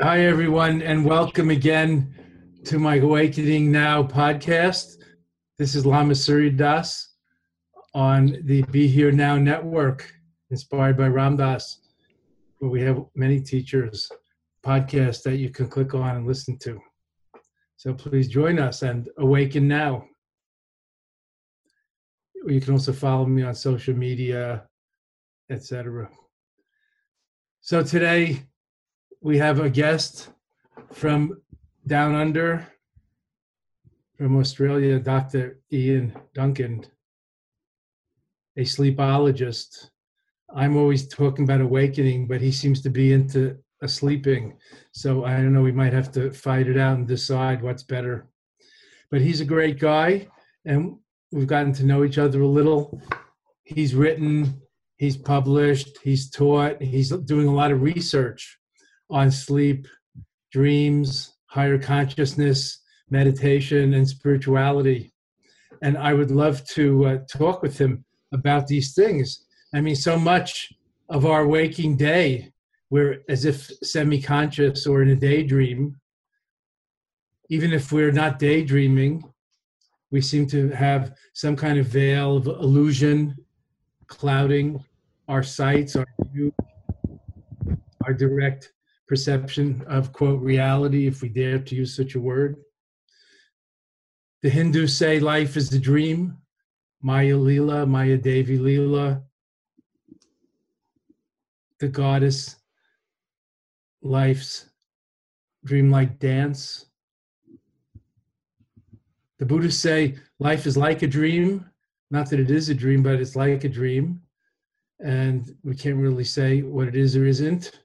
Hi, everyone, and welcome again to my Awakening Now podcast. This is Lama Surya Das on the Be Here Now network, inspired by Ram Dass, where we have many teachers podcasts that you can click on and listen to. So please join us and awaken now. You can also follow me on social media, etc. So today we have a guest from down under, from Australia, Dr. Ian Dunican, a sleepologist. I'm always talking about awakening, but he seems to be into a sleeping. So I don't know, we might have to fight it out and decide what's better. But he's a great guy, and we've gotten to know each other a little. He's written, he's published, he's taught, he's doing a lot of research on sleep, dreams, higher consciousness, meditation, and spirituality. And I would love to uh, talk with him about these things. I mean, so much of our waking day, we're as if semi conscious or in a daydream. Even if we're not daydreaming, we seem to have some kind of veil of illusion clouding our sights, our view, our direct perception of quote reality if we dare to use such a word. The hindus say life is a dream. Maya lila maya devi lila the goddess life's dreamlike dance. The buddhists say life is like a dream. Not that it is a dream but it's like a dream. And we can't really say what it is or isn't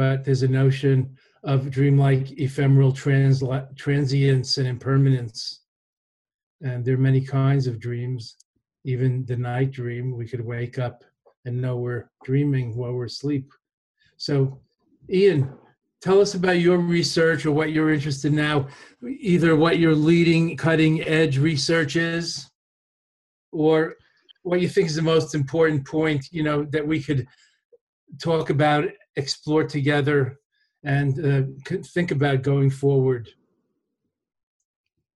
but there's a notion of dreamlike ephemeral trans- transience and impermanence. And there are many kinds of dreams. Even the night dream, we could wake up and know we're dreaming while we're asleep. So, Ian, tell us about your research or what you're interested in now, either what your leading cutting edge research is, or what you think is the most important point, you know, that we could talk about explore together and uh, think about going forward?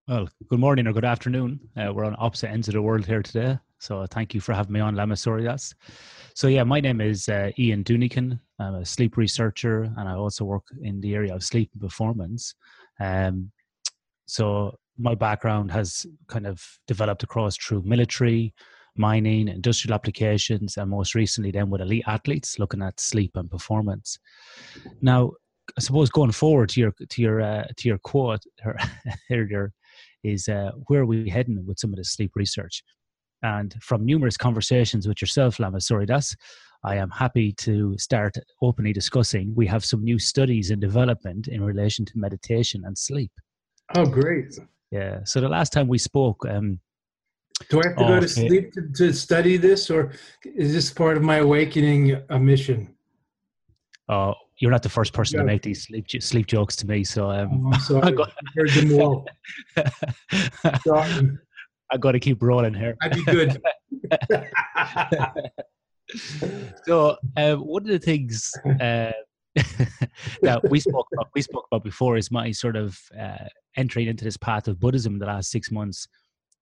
Well, good morning or good afternoon. Uh, we're on opposite ends of the world here today. So thank you for having me on Lama Surya Das. So yeah, my name is uh, Ian Dunican. I'm a sleep researcher and I also work in the area of sleep and performance. Um, so my background has kind of developed across through military, mining, industrial applications, and most recently then with elite athletes looking at sleep and performance. Now, I suppose going forward to your to your uh, to your quote here, is uh, where are we heading with some of the sleep research? And from numerous conversations with yourself, Lama Surya Das, I am happy to start openly discussing. We have some new studies in development in relation to meditation and sleep. Oh, great! Yeah. So the last time we spoke, um, do I have to oh, go to sleep to, to, study this, or is this part of my awakening a mission? Oh, you're not the first person yeah. to make these sleep sleep jokes to me. So um, oh, I'm sorry. I got, heard them all. I got to keep rolling here. I'd be good. so uh, one of the things uh, that we spoke about, we spoke about before is my sort of uh, entering into this path of Buddhism in the last six months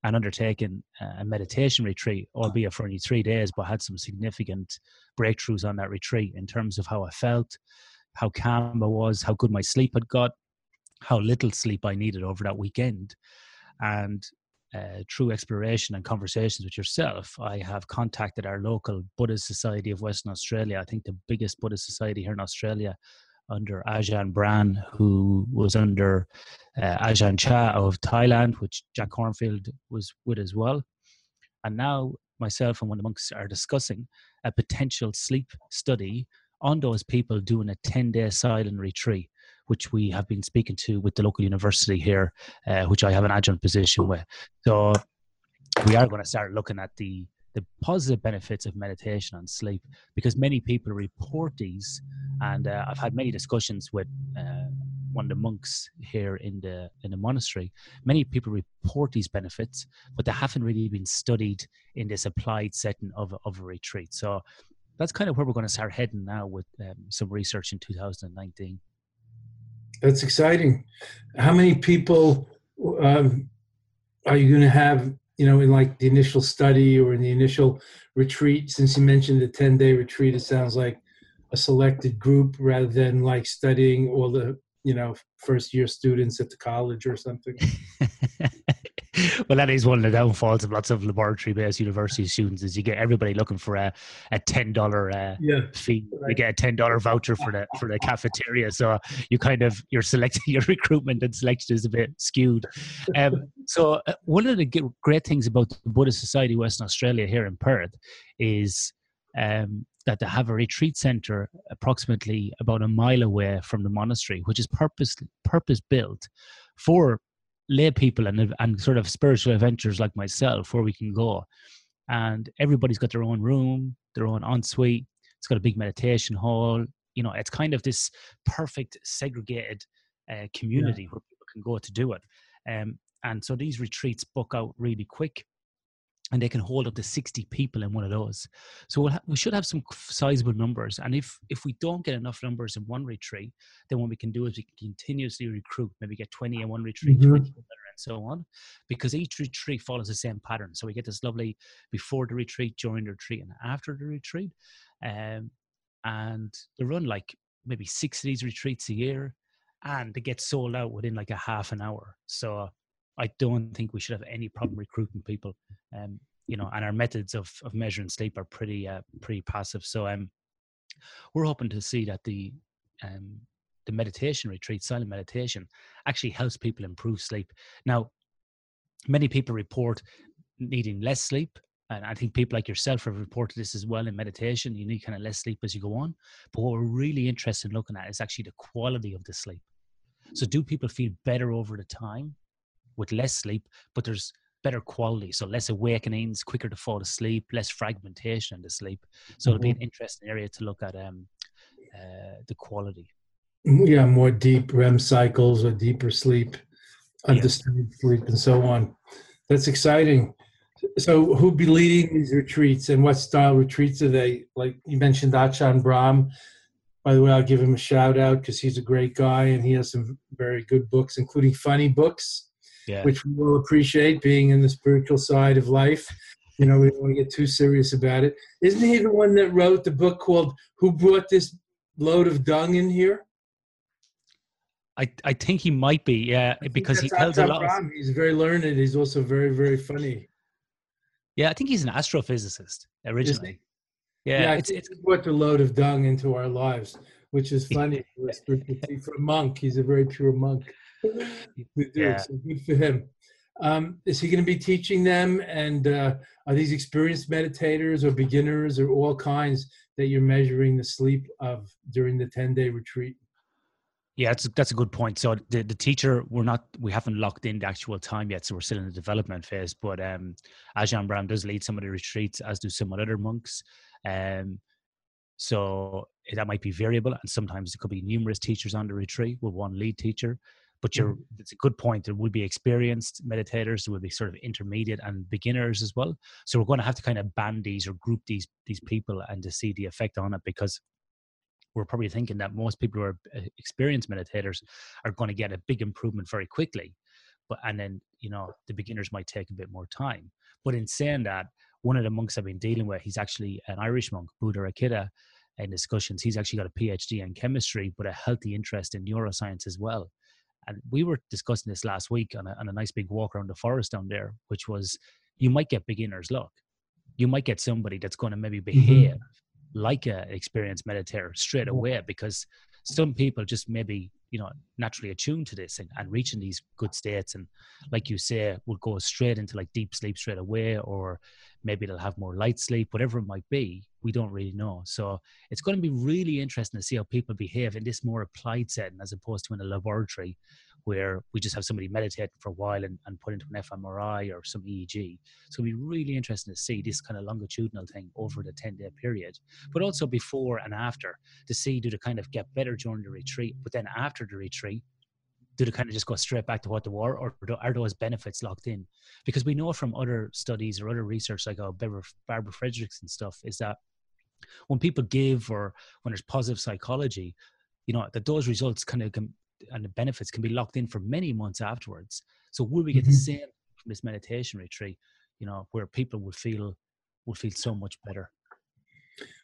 and undertaken a meditation retreat, albeit for only three days, but had some significant breakthroughs on that retreat in terms of how I felt, how calm I was, how good my sleep had got, how little sleep I needed over that weekend. And uh, through exploration and conversations with yourself, I have contacted our local Buddhist Society of Western Australia. I think the biggest Buddhist society here in Australia, under Ajahn Brahm, who was under uh, Ajahn Chah of Thailand, which Jack Kornfield was with as well. And now myself and one of the monks are discussing a potential sleep study on those people doing a 10 day silent retreat which we have been speaking to with the local university here, uh, which I have an adjunct position with. So we are going to start looking at the the positive benefits of meditation and sleep because many people report these and uh, i've had many discussions with uh, one of the monks here in the in the monastery many people report these benefits but they haven't really been studied in this applied setting of, of a retreat so that's kind of where we're going to start heading now with um, some research in 2019 that's exciting. How many people um, are you going to have? You know, in like the initial study or in the initial retreat. Since you mentioned the ten day retreat, it sounds like a selected group rather than like studying all the you know first year students at the college or something. well, that is one of the downfalls of lots of laboratory-based university students is you get everybody looking for a, a ten dollar uh, yeah, fee. Right. You get a ten dollar voucher for the for the cafeteria, so you kind of you're selecting your recruitment and selection is a bit skewed. Um, so uh, one of the great things about the Buddhist Society Western Australia here in Perth is um, that they have a retreat center approximately about a mile away from the monastery, which is purpose purpose built for lay people and and sort of spiritual adventures like myself, where we can go, and everybody's got their own room, their own ensuite. It's got a big meditation hall. You know, it's kind of this perfect segregated uh, community yeah. where people can go to do it. Um, and so these retreats book out really quick and they can hold up to 60 people in one of those. So we'll ha- we should have some sizable numbers. And if if we don't get enough numbers in one retreat, then what we can do is we can continuously recruit, maybe get 20 in one retreat, mm-hmm. 20 and so on, because each retreat follows the same pattern. So we get this lovely before the retreat, during the retreat, and after the retreat. Um, and they run like maybe six of these retreats a year, and they get sold out within like a half an hour. So I don't think we should have any problem recruiting people. Um, you know, and our methods of of measuring sleep are pretty uh, pretty passive. So um, we're hoping to see that the um the meditation retreat, silent meditation, actually helps people improve sleep. Now, many people report needing less sleep. And I think people like yourself have reported this as well in meditation. You need kind of less sleep as you go on. But what we're really interested in looking at is actually the quality of the sleep. So, do people feel better over the time? With less sleep, but there's better quality. So less awakenings, quicker to fall asleep, less fragmentation in the sleep. So mm-hmm. it'll be an mm-hmm. interesting area to look at um, uh, the quality. Yeah, more deep REM cycles or deeper sleep, undisturbed yeah. sleep, and so on. That's exciting. So, who'd be leading these retreats, and what style retreats are they? Like you mentioned, Ajahn Brahm. By the way, I'll give him a shout out because he's a great guy and he has some very good books, including funny books yeah. which we will appreciate being in the spiritual side of life. You know, we don't want to get too serious about it. Isn't he the one that wrote the book called Who Brought This Load of Dung in Here? I, I think he might be, yeah, because he tells a lot. Of... He's very learned. He's also very, very funny. Yeah, I think he's an astrophysicist originally. Yeah, yeah it's, it's brought the load of dung into our lives. which is funny a for a monk. He's a very pure monk. Yeah. So good for him. Um, is he going to be teaching them? And uh, are these experienced meditators or beginners or all kinds that you're measuring the sleep of during the 10 day retreat? Yeah, that's that's a good point. So the, the teacher, we're not we haven't locked in the actual time yet, so we're still in the development phase. But um, Ajahn Brahm does lead some of the retreats, as do some other monks. Um, so that might be variable, and sometimes it could be numerous teachers on the retreat with one lead teacher. But you're, Mhm. it's a good point. There will be experienced meditators, there will be sort of intermediate and beginners as well. So we're going to have to kind of band these or group these these people and to see the effect on it because we're probably thinking that most people who are uh, experienced meditators are going to get a big improvement very quickly but and then you know the beginners might take a bit more time but in saying that one of the monks i've been dealing with he's actually an irish monk buddha akita in discussions he's actually got a phd in chemistry but a healthy interest in neuroscience as well and we were discussing this last week on a, on a nice big walk around the forest down there which was you might get beginners luck. You might get somebody that's going to maybe mm-hmm. behave like an experienced meditator straight mm-hmm. away because some people just maybe you know naturally attuned to this and, and reaching these good states. And like you say will go straight into like deep sleep straight away or maybe they'll have more light sleep whatever it might be we don't really know. So it's going to be really interesting to see how people behave in this more applied setting as opposed to in a laboratory where we just have somebody meditate for a while and, and put into an fMRI or some EEG. So it'll be really interesting to see this kind of longitudinal thing over the 10 day period, but also before and after to see do they kind of get better during the retreat, but then after the retreat, do they kind of just go straight back to what they were, or are those benefits locked in? Because we know from other studies or other research, like uh, Barbara, Barbara Fredericks and stuff, is that when people give or when there's positive psychology, you know, that those results kind of can, and the benefits can be locked in for many months afterwards. So will we get the Mhm. same from this meditation retreat, you know, where people will feel will feel so much better?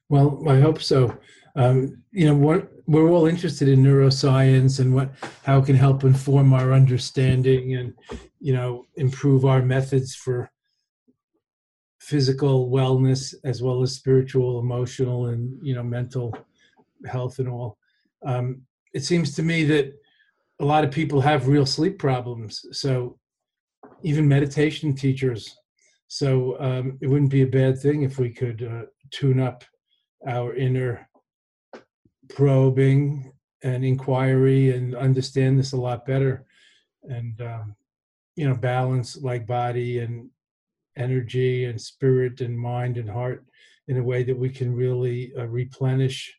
Well, I hope so. Um, you know, what we're all interested in neuroscience and what how it can help inform our understanding and you know improve our methods for physical wellness as well as spiritual, emotional, and you know mental health and all. Um, it seems to me that a lot of people have real sleep problems. So even meditation teachers. So um, it wouldn't be a bad thing if we could uh, tune up our inner probing and inquiry and understand this a lot better and um, you know balance like body and energy and spirit and mind and heart in a way that we can really uh, replenish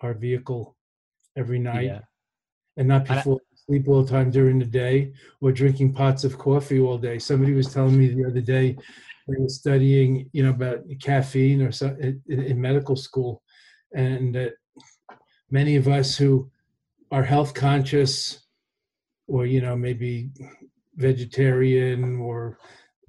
our vehicle every night Yeah. And not And I- before sleep all the time during the day or drinking pots of coffee all day. Somebody was telling me the other day they were studying, you know, about caffeine or so in, in medical school, and that many of us who are health conscious, or you know, maybe vegetarian or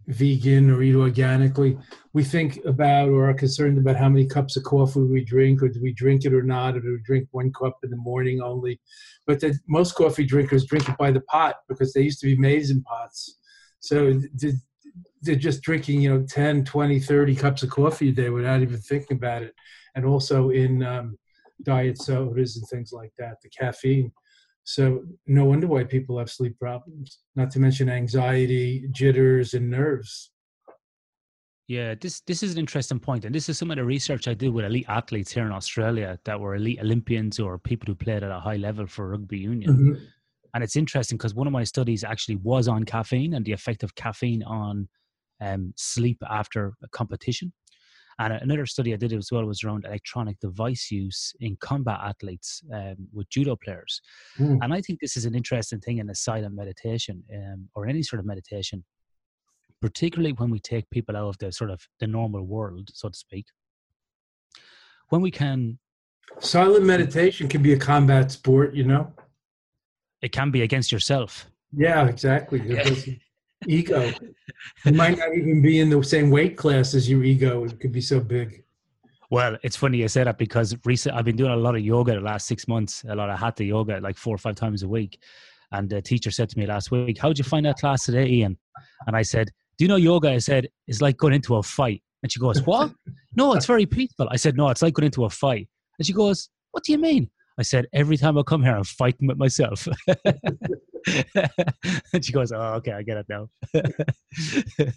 vegan or eat organically, we think about or are concerned about how many cups of coffee we drink, or do we drink it or not, or do we drink one cup in the morning only? But that most coffee drinkers drink it by the pot because they used to be made in pots. So they're just drinking, you know, 10, 20, 30 cups of coffee a day without even thinking about it. And also in um, diet sodas and things like that, the caffeine. So no wonder why people have sleep problems, not to mention anxiety, jitters, and nerves. Yeah, this this is an interesting point, and this is some of the research I did with elite athletes here in Australia that were elite Olympians or people who played at a high level for rugby union. Mhm. And it's interesting because one of my studies actually was on caffeine and the effect of caffeine on um, sleep after a competition. And another study I did as well was around electronic device use in combat athletes um, with judo players. Mm. And I think this is an interesting thing in a silent meditation um, or any sort of meditation, particularly when we take people out of the sort of the normal world, so to speak. When we can, Silent meditation can be a combat sport, you know? it can be against yourself. Yeah, exactly. Ego. You might not even be in the same weight class as your ego. It could be so big. Well, it's funny you say that because recent I've been doing a lot of yoga the last six months, a lot of hatha yoga, like four or five times a week. And the teacher said to me last week, "How'd you find that class today, Ian?" And I said, "Do you know yoga?" I said, "It's like going into a fight." And she goes, "What? no, it's very peaceful." I said, "No, it's like going into a fight." And she goes, "What do you mean?" I said, every time I come here, I'm fighting with myself. and she goes, oh, okay, I get it now.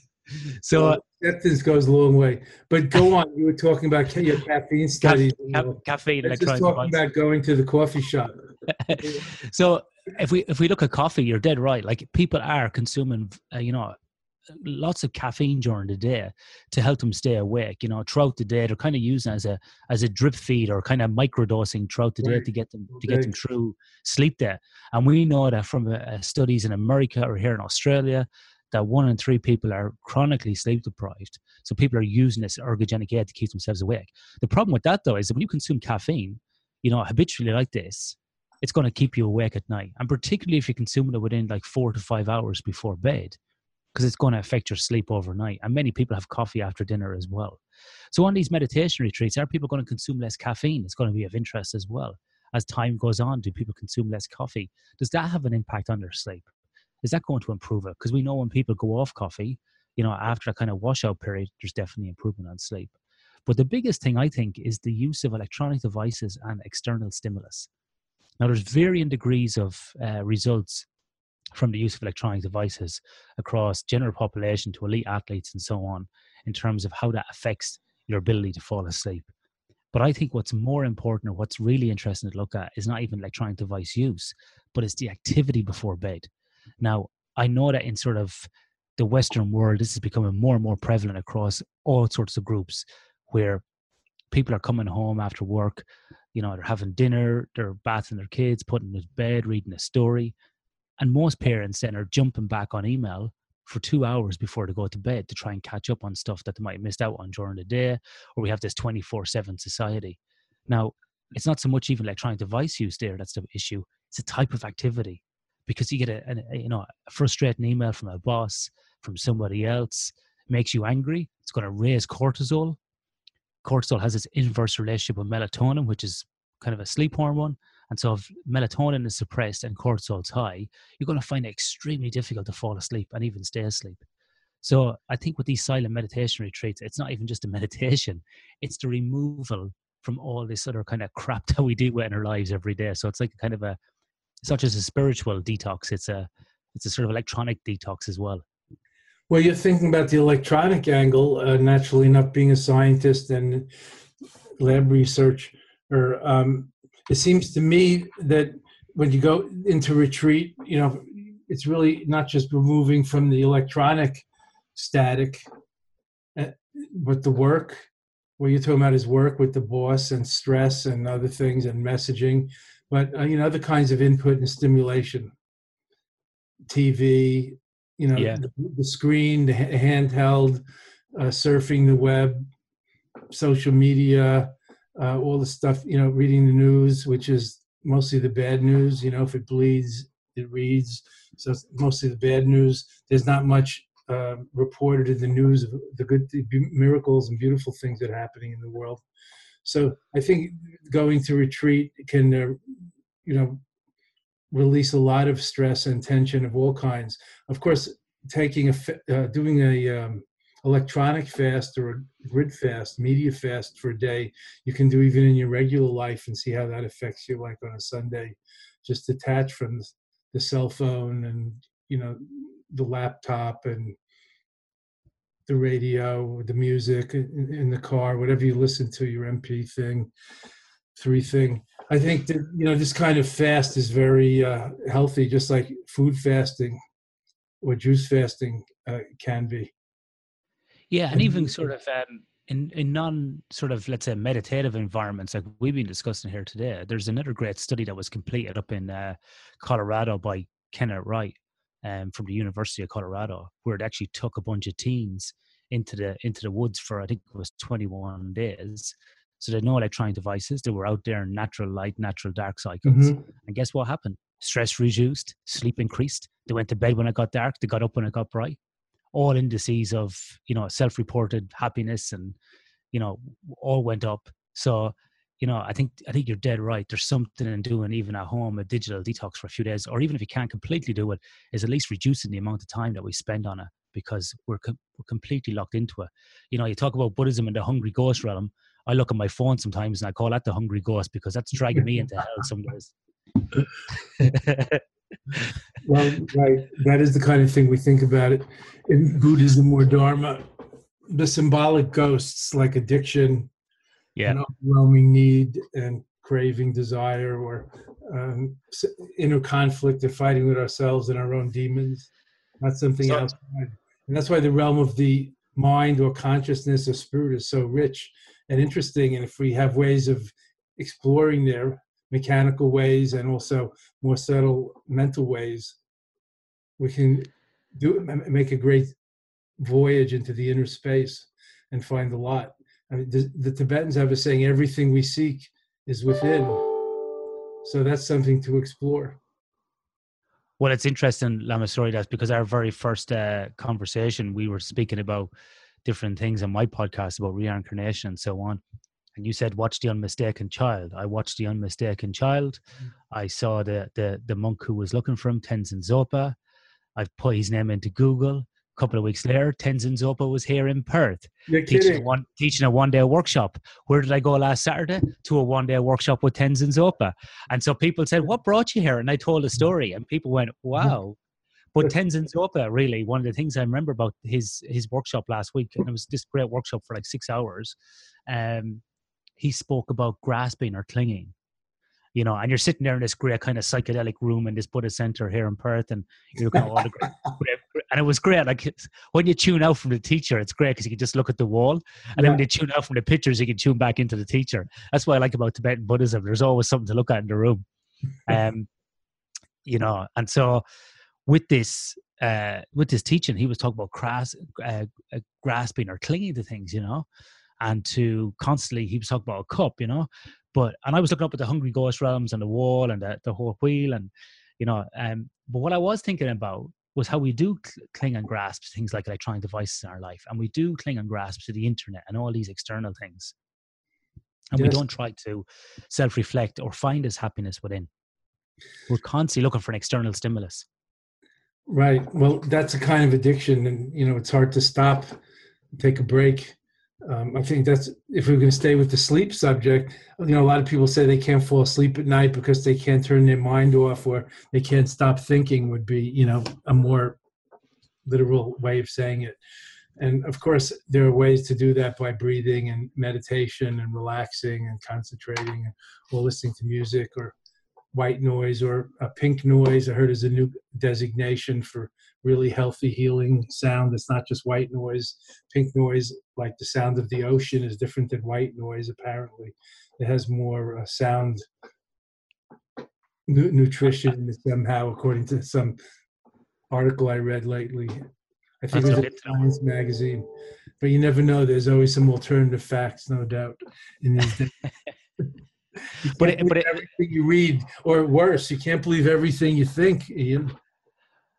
so well, acceptance goes a long way. But go on. You were talking about your caffeine studies. Ca- ca- caffeine. Just talking about going to the coffee shop. so if we if we look at coffee, you're dead right. Like people are consuming, uh, you know, lots of caffeine during the day to help them stay awake. You know, throughout the day, they're kind of using as a as a drip feed or kind of microdosing throughout the day to get them to get them through sleep there. And we know that from uh, studies in America or here in Australia that one in three people are chronically sleep deprived. So people are using this ergogenic aid to keep themselves awake. The problem with that though is that when you consume caffeine, you know, habitually like this, it's going to keep you awake at night. And particularly if you're consuming it within like four to five hours before bed, because it's going to affect your sleep overnight. And many people have coffee after dinner as well. So on these meditation retreats, are people going to consume less caffeine? It's going to be of interest as well. As time goes on, do people consume less coffee? Does that have an impact on their sleep? Is that going to improve it? Because we know when people go off coffee, you know, after a kind of washout period, there's definitely improvement on sleep. But the biggest thing I think is the use of electronic devices and external stimulus. Now, there's varying degrees of uh, results from the use of electronic devices across general population to elite athletes and so on in terms of how that affects your ability to fall asleep. But I think what's more important or what's really interesting to look at is not even electronic device use, but it's the activity before bed. Now, I know that in sort of the Western world, this is becoming more and more prevalent across all sorts of groups where people are coming home after work, you know, they're having dinner, they're bathing their kids, putting them to bed, reading a story, and most parents then are jumping back on email for two hours before they go to bed to try and catch up on stuff that they might have missed out on during the day, or we have this 24 7 society. Now, it's not so much even electronic device use there that's the issue, it's a type of activity because you get a, a, you know a frustrating email from a boss from somebody else makes you angry it's going to raise cortisol cortisol has its inverse relationship with melatonin which is kind of a sleep hormone and so if melatonin is suppressed and cortisol is high, you're going to find it extremely difficult to fall asleep and even stay asleep. So I think with these silent meditation retreats, it's not even just a meditation, it's the removal from all this other kind of crap that we deal with in our lives every day. So it's like kind of a it's not just a spiritual detox, it's a it's a sort of electronic detox as well. Well, you're thinking about the electronic angle, uh, naturally enough, being a scientist and lab research, or um, it seems to me that when you go into retreat, you know, it's really not just removing from the electronic static, uh, but the work. What you're talking about is work with the boss and stress and other things and messaging, but uh, you know, other kinds of input and stimulation. TV, you know, yeah. the, the, screen, the handheld, uh, surfing the web, social media, uh, all the stuff, you know, reading the news, which is mostly the bad news. You know, if it bleeds, it reads. So it's mostly the bad news. There's not much uh, reported in the news of the good the miracles and beautiful things that are happening in the world. So I think going to retreat can, uh, you know, release a lot of stress and tension of all kinds. Of course, taking a uh, doing a um, electronic fast or a grid fast, media fast for a day, you can do even in your regular life and see how that affects you, like on a Sunday. Just detach from the cell phone and, you know, the laptop and the radio, the music in the car, whatever you listen to, your MP thing, three thing. I think that, you know, this kind of fast is very uh, healthy, just like food fasting or juice fasting uh, can be. Yeah, and even sort of um, in in non sort of let's say meditative environments like we've been discussing here today. There's another great study that was completed up in uh, Colorado by Kenneth Wright um, from the University of Colorado, where it actually took a bunch of teens into the into the woods for I think it was 21 days. So they had no electronic devices. They were out there in natural light, natural dark cycles. Mm-hmm. And guess what happened? Stress reduced, sleep increased. They went to bed when it got dark. They got up when it got bright all indices of you know self-reported happiness and you know all went up. So you know i think i think you're dead right. There's something in doing even at home a digital detox for a few days or even if you can't completely do it is at least reducing the amount of time that we spend on it because we're, we're completely locked into it. You know you talk about buddhism and the hungry ghost realm. I look at my phone sometimes and I call that the hungry ghost because that's dragging me into hell some days. well, right. That is the kind of thing we think about it in Buddhism or Dharma. The symbolic ghosts like addiction, yeah, an overwhelming need and craving, desire, or um, inner conflict of fighting with ourselves and our own demons, not something so, outside. And that's why the realm of the mind or consciousness or spirit is so rich and interesting. And if we have ways of exploring there, mechanical ways and also more subtle mental ways, we can do make a great voyage into the inner space and find a lot. I mean, the, the Tibetans have a saying, "Everything we seek is within." So that's something to explore. Well, it's interesting, Lama That's because our very first uh, conversation, we were speaking about different things on my podcast about reincarnation and so on and you said watch the unmistaken child. I watched the unmistaken child. Mm. i saw the the the monk who was looking for him tenzin zopa. I've put his name into google. A couple of weeks later tenzin zopa was here in perth You're teaching kidding. one teaching a one day workshop. Where did i go last saturday? To a one day workshop with tenzin zopa. And so people said what brought you here? And i told a story and people went wow. But Tenzin Zopa, really, one of the things I remember about his his workshop last week, and it was this great workshop for like six hours. Um, he spoke about grasping or clinging you know, and you're sitting there in this great kind of psychedelic room in this Buddhist center here in Perth, and you're looking at all the great, great, and it was great. Like when you tune out from the teacher, it's great because you can just look at the wall, and yeah. then when you tune out from the pictures, you can tune back into the teacher. That's what I like about Tibetan Buddhism. There's always something to look at in the room, um, you know. And so with this, uh, with this teaching, he was talking about cras- uh, uh, grasping or clinging to things, you know and to constantly he was talking about a cup, you know. But and I was looking up at the Hungry Ghost realms and the wall and the, the whole wheel and you know, um, but what I was thinking about was how we do cling and grasp things like electronic devices in our life, and we do cling and grasp to the internet and all these external things, and yes. we don't try to self-reflect or find this happiness within. We're constantly looking for an external stimulus. Right. Well, that's a kind of addiction, and you know, it's hard to stop, take a break, um, I think that's if we're going to stay with the sleep subject. You know, a lot of people say they can't fall asleep at night because they can't turn their mind off or they can't stop thinking. Would be you know a more literal way of saying it. And of course, there are ways to do that by breathing and meditation and relaxing and concentrating, or listening to music or white noise or a pink noise. I heard is a new designation for really healthy healing sound. It's not just white noise. Pink noise, like the sound of the ocean, is different than white noise. Apparently, it has more uh, sound nu- nutrition somehow, according to some article I read lately. I think That's it was a Science magazine, but you never know. There's always some alternative facts, no doubt, in these days. But it, but it, everything you read, or worse, you can't believe everything you think, Ian.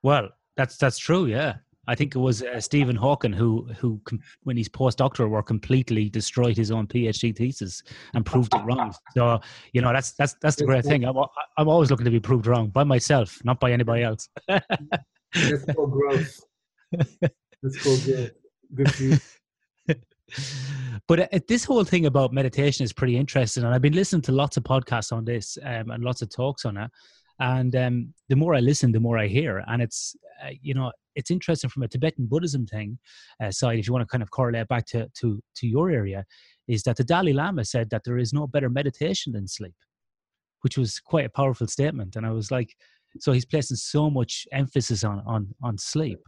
Well, that's that's true. Yeah, I think it was uh, Stephen Hawking who who when his postdoctoral work completely destroyed his own PhD thesis and proved it wrong. So you know that's that's that's the great thing. I'm I'm always looking to be proved wrong by myself, not by anybody else. that's called growth. That's growth. Good for you. but uh, this whole thing about meditation is pretty interesting, and I've been listening to lots of podcasts on this um, and lots of talks on it. And um, the more I listen, the more I hear, and it's uh, you know it's interesting from a Tibetan Buddhism thing uh, side. If you want to kind of correlate back to to to your area, is that the Dalai Lama said that there is no better meditation than sleep, which was quite a powerful statement. And I was like, so he's placing so much emphasis on on on sleep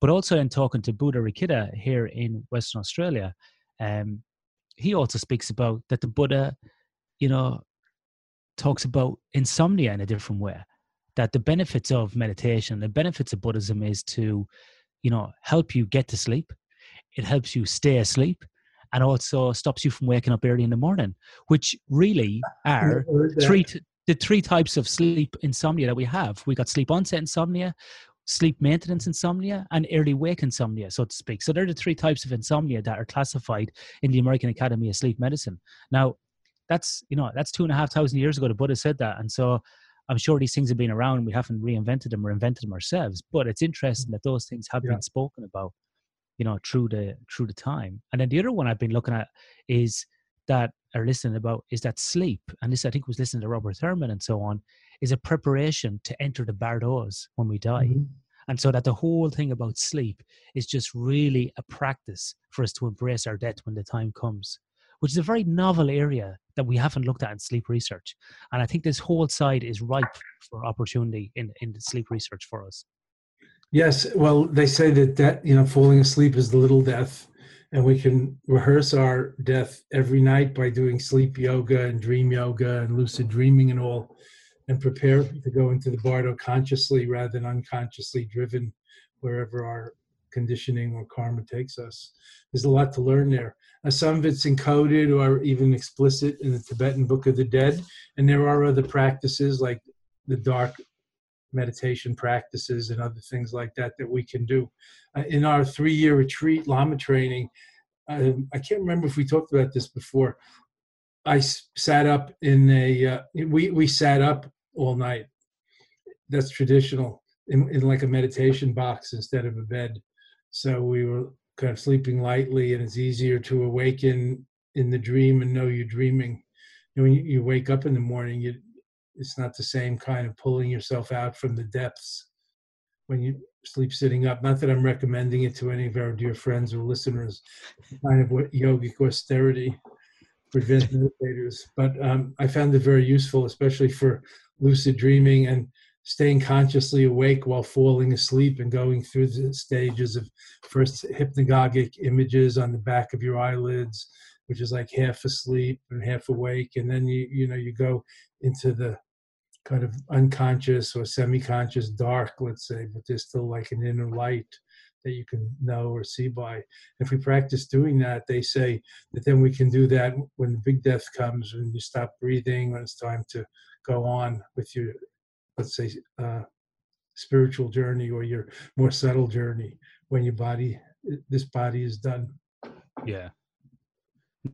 but also in talking to Buddha Rikida here in Western Australia, um, he also speaks about that the Buddha, you know, talks about insomnia in a different way. That the benefits of meditation, the benefits of Buddhism is to, you know, help you get to sleep. It helps you stay asleep and also stops you from waking up early in the morning, which really are three t- the three types of sleep insomnia that we have. We got sleep onset insomnia, sleep maintenance insomnia and early wake insomnia, so to speak. So they're the three types of insomnia that are classified in the American Academy of Sleep Medicine. Now, that's you know that's two and a half thousand years ago. The Buddha said that, and so I'm sure these things have been around. We haven't reinvented them or invented them ourselves, but it's interesting mm-hmm. that those things have yeah. been spoken about, you know, through the through the time. And then the other one I've been looking at is that are listening about is that sleep, and this I think was listening to Robert Thurman and so on, is a preparation to enter the bardos when we die. Mm-hmm. And so that the whole thing about sleep is just really a practice for us to embrace our death when the time comes, which is a very novel area that we haven't looked at in sleep research. And I think this whole side is ripe for opportunity in, in sleep research for us. Yes, well, they say that that you know falling asleep is the little death, and we can rehearse our death every night by doing sleep yoga and dream yoga and lucid dreaming and all and prepare to go into the bardo consciously rather than unconsciously driven wherever our conditioning or karma takes us. There's a lot to learn there. Uh, some of it's encoded or even explicit in the Tibetan Book of the Dead, and there are other practices like the dark meditation practices and other things like that that we can do. Uh, in our three-year retreat, Lama training, uh, I can't remember if we talked about this before. I sat up in a uh, we we sat up all night. That's traditional in, in like a meditation box instead of a bed. So we were kind of sleeping lightly, and it's easier to awaken in the dream and know you're dreaming. And when you, you wake up in the morning, you, it's not the same kind of pulling yourself out from the depths when you sleep sitting up. Not that I'm recommending it to any of our dear friends or listeners, kind of what yogic austerity advanced meditators. But um, I found it very useful, especially for lucid dreaming and staying consciously awake while falling asleep and going through the stages of first hypnagogic images on the back of your eyelids which is like half asleep and half awake and then you you know you go into the kind of unconscious or semi-conscious dark let's say but there's still like an inner light that you can know or see by. If we practice doing that they say that then we can do that when the big death comes when you stop breathing when it's time to go on with your let's say uh, spiritual journey or your more subtle journey when your body this body is done. Yeah.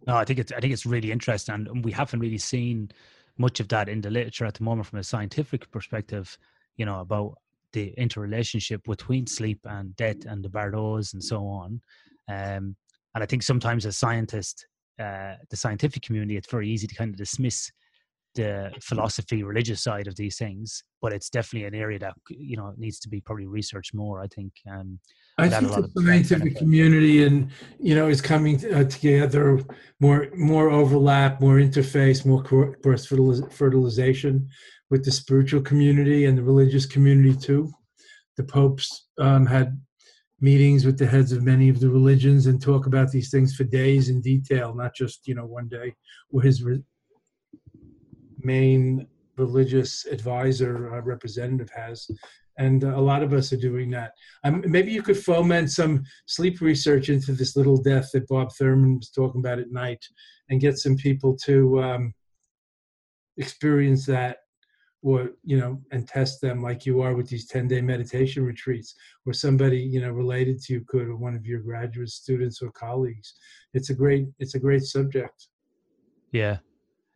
No i think it's i think it's really interesting and we haven't really seen much of that in the literature at the moment from a scientific perspective you know about the interrelationship between sleep and death and the bardos and so on. Um, and i think sometimes as scientists uh, the scientific community it's very easy to kind of dismiss the philosophy religious side of these things but it's definitely an area that you know needs to be probably researched more i think um i think the scientific community and you know is coming uh, together more more overlap more interface more cross fertilization with the spiritual community and the religious community too. The popes um, had meetings with the heads of many of the religions and talk about these things for days in detail not just you know one day where his re- main religious advisor uh, representative has. And uh, a lot of us are doing that. Um, maybe you could foment some sleep research into this little death that bob thurman was talking about at night and get some people to um, experience that or you know and test them like you are with these 10 day meditation retreats or somebody you know related to you could or one of your graduate students or colleagues. It's a great it's a great subject. Yeah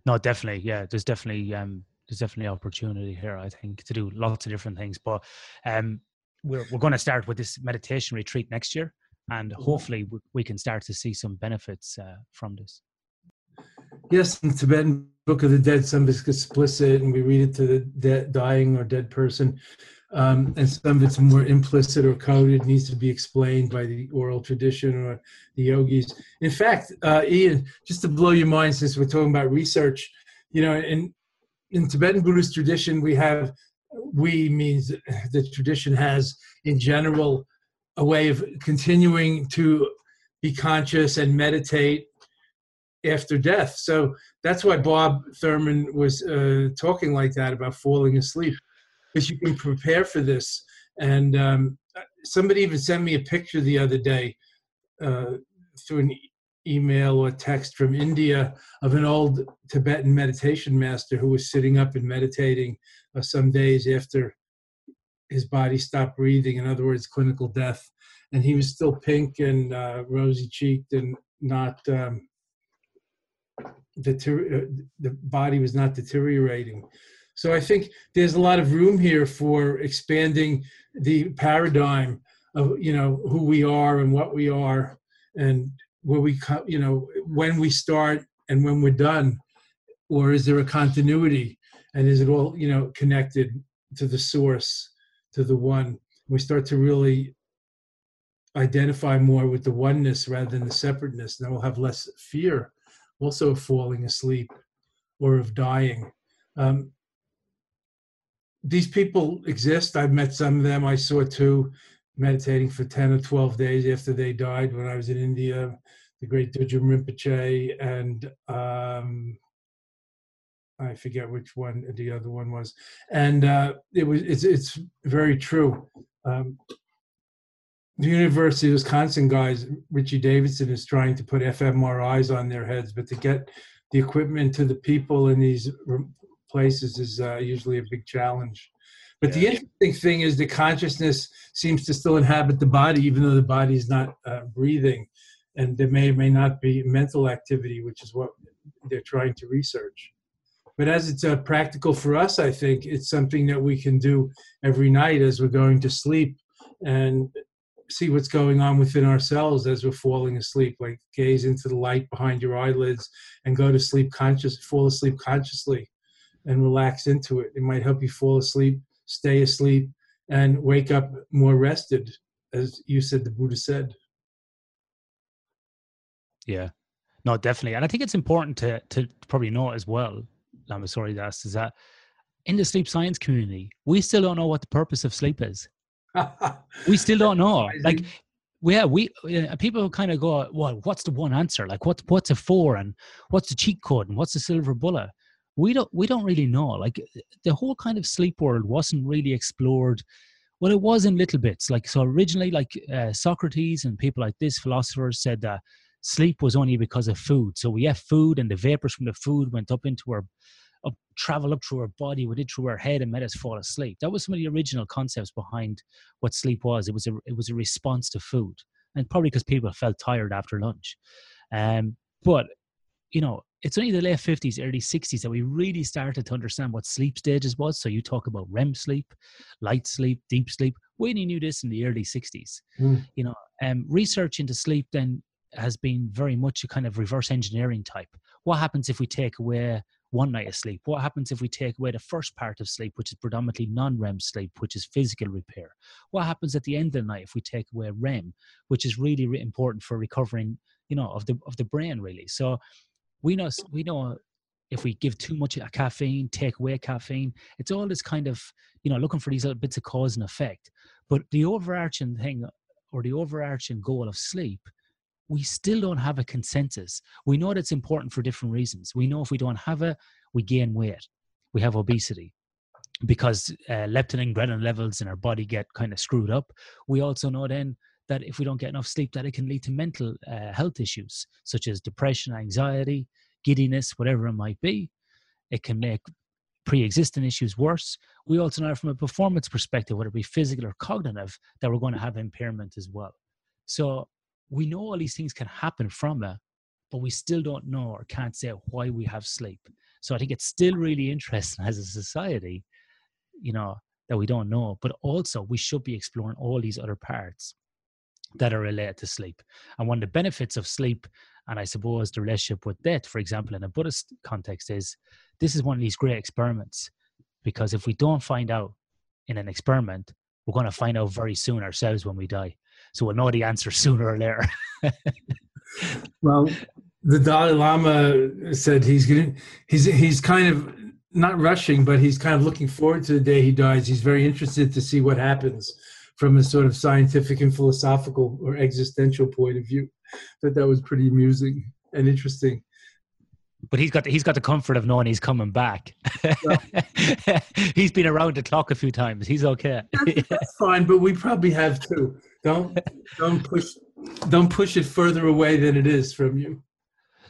no, definitely. Yeah, there's definitely um, there's definitely opportunity here. I think to do lots of different things. But um, we're we're going to start with this meditation retreat next year, and mm-hmm. hopefully we, we can start to see some benefits uh, from this. Yes, Tibetan Book of the Dead, some of it's explicit, and we read it to the dying or dead person um, and some of it's more implicit or coded, needs to be explained by the oral tradition or the yogis. In fact, uh, Ian, just to blow your mind, since we're talking about research, you know, in in Tibetan Buddhist tradition, we have we means the tradition has in general a way of continuing to be conscious and meditate after death. So that's why Bob Thurman was uh, talking like that about falling asleep because you can prepare for this. And um, somebody even sent me a picture the other day uh, through an email or text from India of an old Tibetan meditation master who was sitting up and meditating uh, some days after his body stopped breathing. In other words, clinical death. And he was still pink and uh, rosy cheeked and not. Um, deter- uh, the body was not deteriorating. So I think there's a lot of room here for expanding the paradigm of you know who we are and what we are and where we you know when we start and when we're done. Or is there a continuity? And is it all you know connected to the source to the one? We start to really identify more with the oneness rather than the separateness and then we'll have less fear also of falling asleep or of dying. Um, these people exist. I've met some of them. I saw two meditating for 10 or 12 days after they died when i was in india the great Dudjom Rinpoche and um, I forget which one the other one was, and uh, it was it's it's very true. Um, the University of Wisconsin guys, Richie Davidson is trying to put fMRIs on their heads, but to get the equipment to the people in these places is uh, usually a big challenge. But yeah. the interesting thing is the consciousness seems to still inhabit the body, even though the body is not uh, breathing and there may or may not be mental activity, which is what they're trying to research. But as it's uh, practical for us, I think it's something that we can do every night as we're going to sleep and see what's going on within ourselves as we're falling asleep. Like gaze into the light behind your eyelids and go to sleep conscious, fall asleep consciously and relax into it. It might help you fall asleep, stay asleep, and wake up more rested, as you said, the Buddha said. Yeah, no, definitely, and I think it's important to to probably know as well. I'm sorry to ask is that in the sleep science community, we still don't know what the purpose of sleep is. We still don't know. Like, yeah, we uh, people kind of go, well, what's the one answer? Like, what's what's a four and what's the cheat code and what's the silver bullet? We don't we don't really know. Like, the whole kind of sleep world wasn't really explored. Well, it was in little bits. Like, so originally, like uh, Socrates and people like this philosophers said that sleep was only because of food. So we have food, and the vapors from the food went up into our, travel up through our body, went it through our head, and made us fall asleep. That was some of the original concepts behind what sleep was. It was a it was a response to food, and probably because people felt tired after lunch. Um, but you know, it's only the late 50s, early 60s that we really started to understand what sleep stages was. So you talk about REM sleep, light sleep, deep sleep. We only knew this in the early 60s. Mm. You know, um, research into sleep then has been very much a kind of reverse engineering type. What happens if we take away one night of sleep? What happens if we take away the first part of sleep, which is predominantly non REM sleep, which is physical repair? What happens at the end of the night if we take away REM, which is really, really important for recovering, you know, of the of the brain really? So we know we know if we give too much caffeine, take away caffeine, it's all this kind of, you know, looking for these little bits of cause and effect. But the overarching thing or the overarching goal of sleep we still don't have a consensus. We know that it's important for different reasons. We know if we don't have it, we gain weight, we have obesity because uh, leptin and ghrelin levels in our body get kind of screwed up. We also know then that if we don't get enough sleep, that it can lead to mental uh, health issues such as depression, anxiety, giddiness, whatever it might be. It can make pre-existing issues worse. We also know from a performance perspective, whether it be physical or cognitive, that we're going to have impairment as well. So we know all these things can happen from it, but we still don't know or can't say why we have sleep. So I think it's still really interesting as a society, you know, that we don't know, but also we should be exploring all these other parts that are related to sleep. And one of the benefits of sleep, and I suppose the relationship with death, for example, in a Buddhist context, is this is one of these great experiments. Because if we don't find out in an experiment, we're going to find out very soon ourselves when we die. So we'll know the answer sooner or later. well, the Dalai Lama said he's going he's, he's kind of not rushing, but he's kind of looking forward to the day he dies. He's very interested to see what happens from a sort of scientific and philosophical or existential point of view. That that was pretty amusing and interesting but he's got the, he's got the comfort of knowing he's coming back. Yeah. he's been around the clock a few times. He's okay. That's, that's, fine, but we probably have too. Don't don't push don't push it further away than it is from you.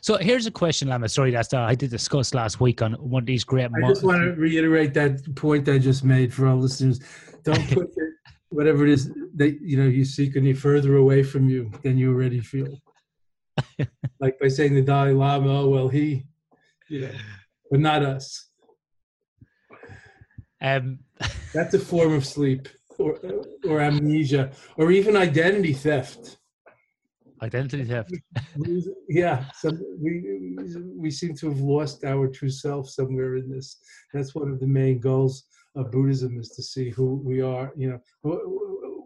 So here's a question, Lama. Surya Das uh, I did discuss last week on one of these great. I just want to reiterate that point I just made for our listeners. Don't push it, whatever it is that you know you seek any further away from you than you already feel. like by saying the Dalai Lama, oh well, he, you know, but not us. Um, That's a form of sleep or, or amnesia or even identity theft. identity theft. yeah, some, we we seem to have lost our true self somewhere in this. That's one of the main goals of Buddhism is to see who we are. You know,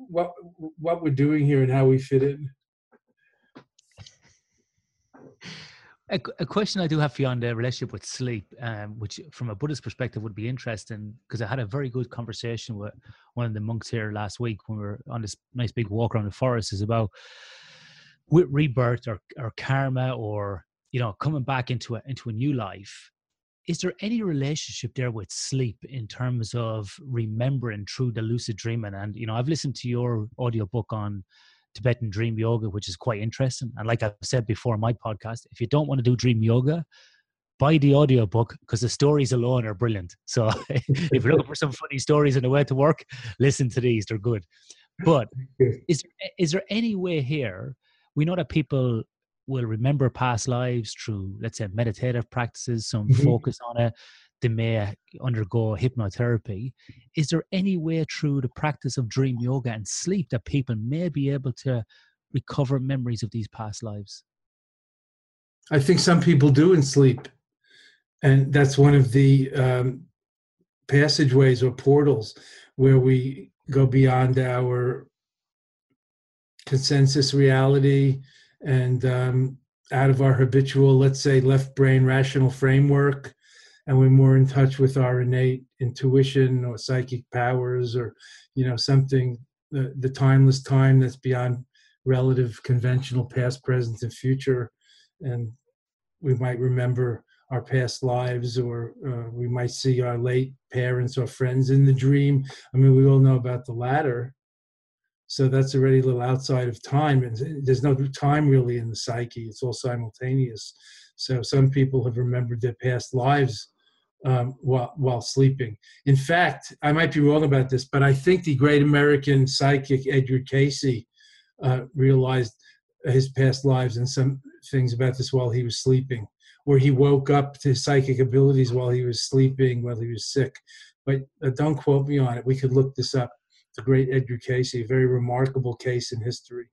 what what we're doing here and how we fit in. A, a, question I do have for you on the relationship with sleep, um, which from a Buddhist perspective would be interesting, because I had a very good conversation with one of the monks here last week when we were on this nice big walk around the forest, is about with rebirth or, or karma or you know coming back into a into a new life. Is there any relationship there with sleep in terms of remembering through the lucid dreaming? And you know, I've listened to your audiobook on Tibetan dream yoga, which is quite interesting. And like I've said before in my podcast, if you don't want to do dream yoga, buy the audiobook because the stories alone are brilliant. So if you're looking for some funny stories on the way to work, listen to these, they're good. But is there, is there any way here? We know that people will remember past lives through, let's say, meditative practices, some mm-hmm. focus on it they may undergo hypnotherapy. Is there any way through the practice of dream yoga and sleep that people may be able to recover memories of these past lives? I think some people do in sleep. And that's one of the um, passageways or portals where we go beyond our consensus reality and um, out of our habitual, let's say, left brain rational framework and we're more in touch with our innate intuition or psychic powers or you know something the, the timeless time that's beyond relative conventional past present and future. And we might remember our past lives or uh, we might see our late parents or friends in the dream. I mean we all know about the latter. So that's already a little outside of time. And there's no time really in the psyche. It's all simultaneous. So some people have remembered their past lives um, while, while sleeping. In fact, I might be wrong about this, but I think the great American psychic Edgar Cayce uh, realized his past lives and some things about this while he was sleeping, where he woke up to his psychic abilities while he was sleeping, while he was sick. But uh, don't quote me on it. We could look this up. The great Edgar Cayce, a very remarkable case in history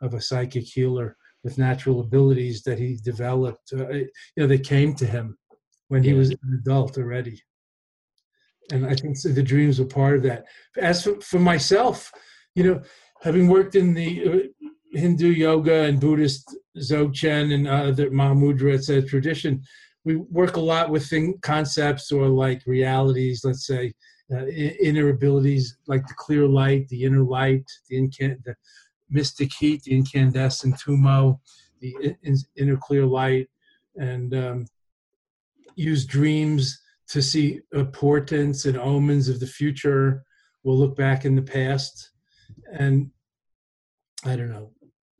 of a psychic healer with natural abilities that he developed. Uh, you know, they came to him when he was an adult already. And I think so the dreams were part of that. As for, for myself, you know, having worked in the uh, Hindu yoga and Buddhist Dzogchen and other Mahamudra, etc. tradition, we work a lot with thing, concepts or like realities, let's say, uh, inner abilities like the clear light, the inner light, the, incan- the mystic heat, the incandescent tumo, the in- inner clear light, and um, use dreams to see portents and omens of the future. We'll look back in the past. And I don't know,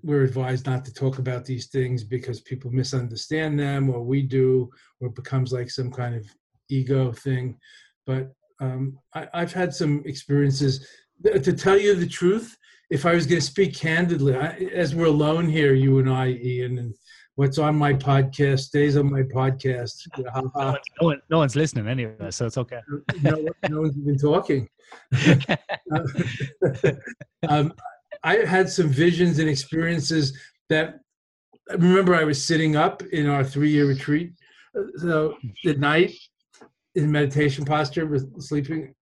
we're advised not to talk about these things because people misunderstand them or we do, or it becomes like some kind of ego thing. But um, I, I've had some experiences. To tell you the truth, if I was going to speak candidly, I, as we're alone here, you and I, Ian, and what's on my podcast stays on my podcast. no, one, no, one, no, one's listening anyway, so it's okay. no, no one's even talking. um, I had some visions and experiences that I remember I was sitting up in our three year retreat. So at night in meditation posture, with sleeping.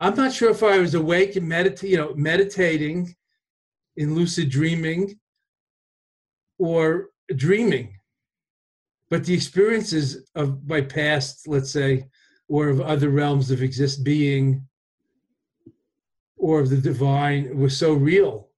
I'm not sure if I was awake and meditating, you know, meditating in lucid dreaming or dreaming. But the experiences of my past, let's say, or of other realms of exist being or of the divine was so real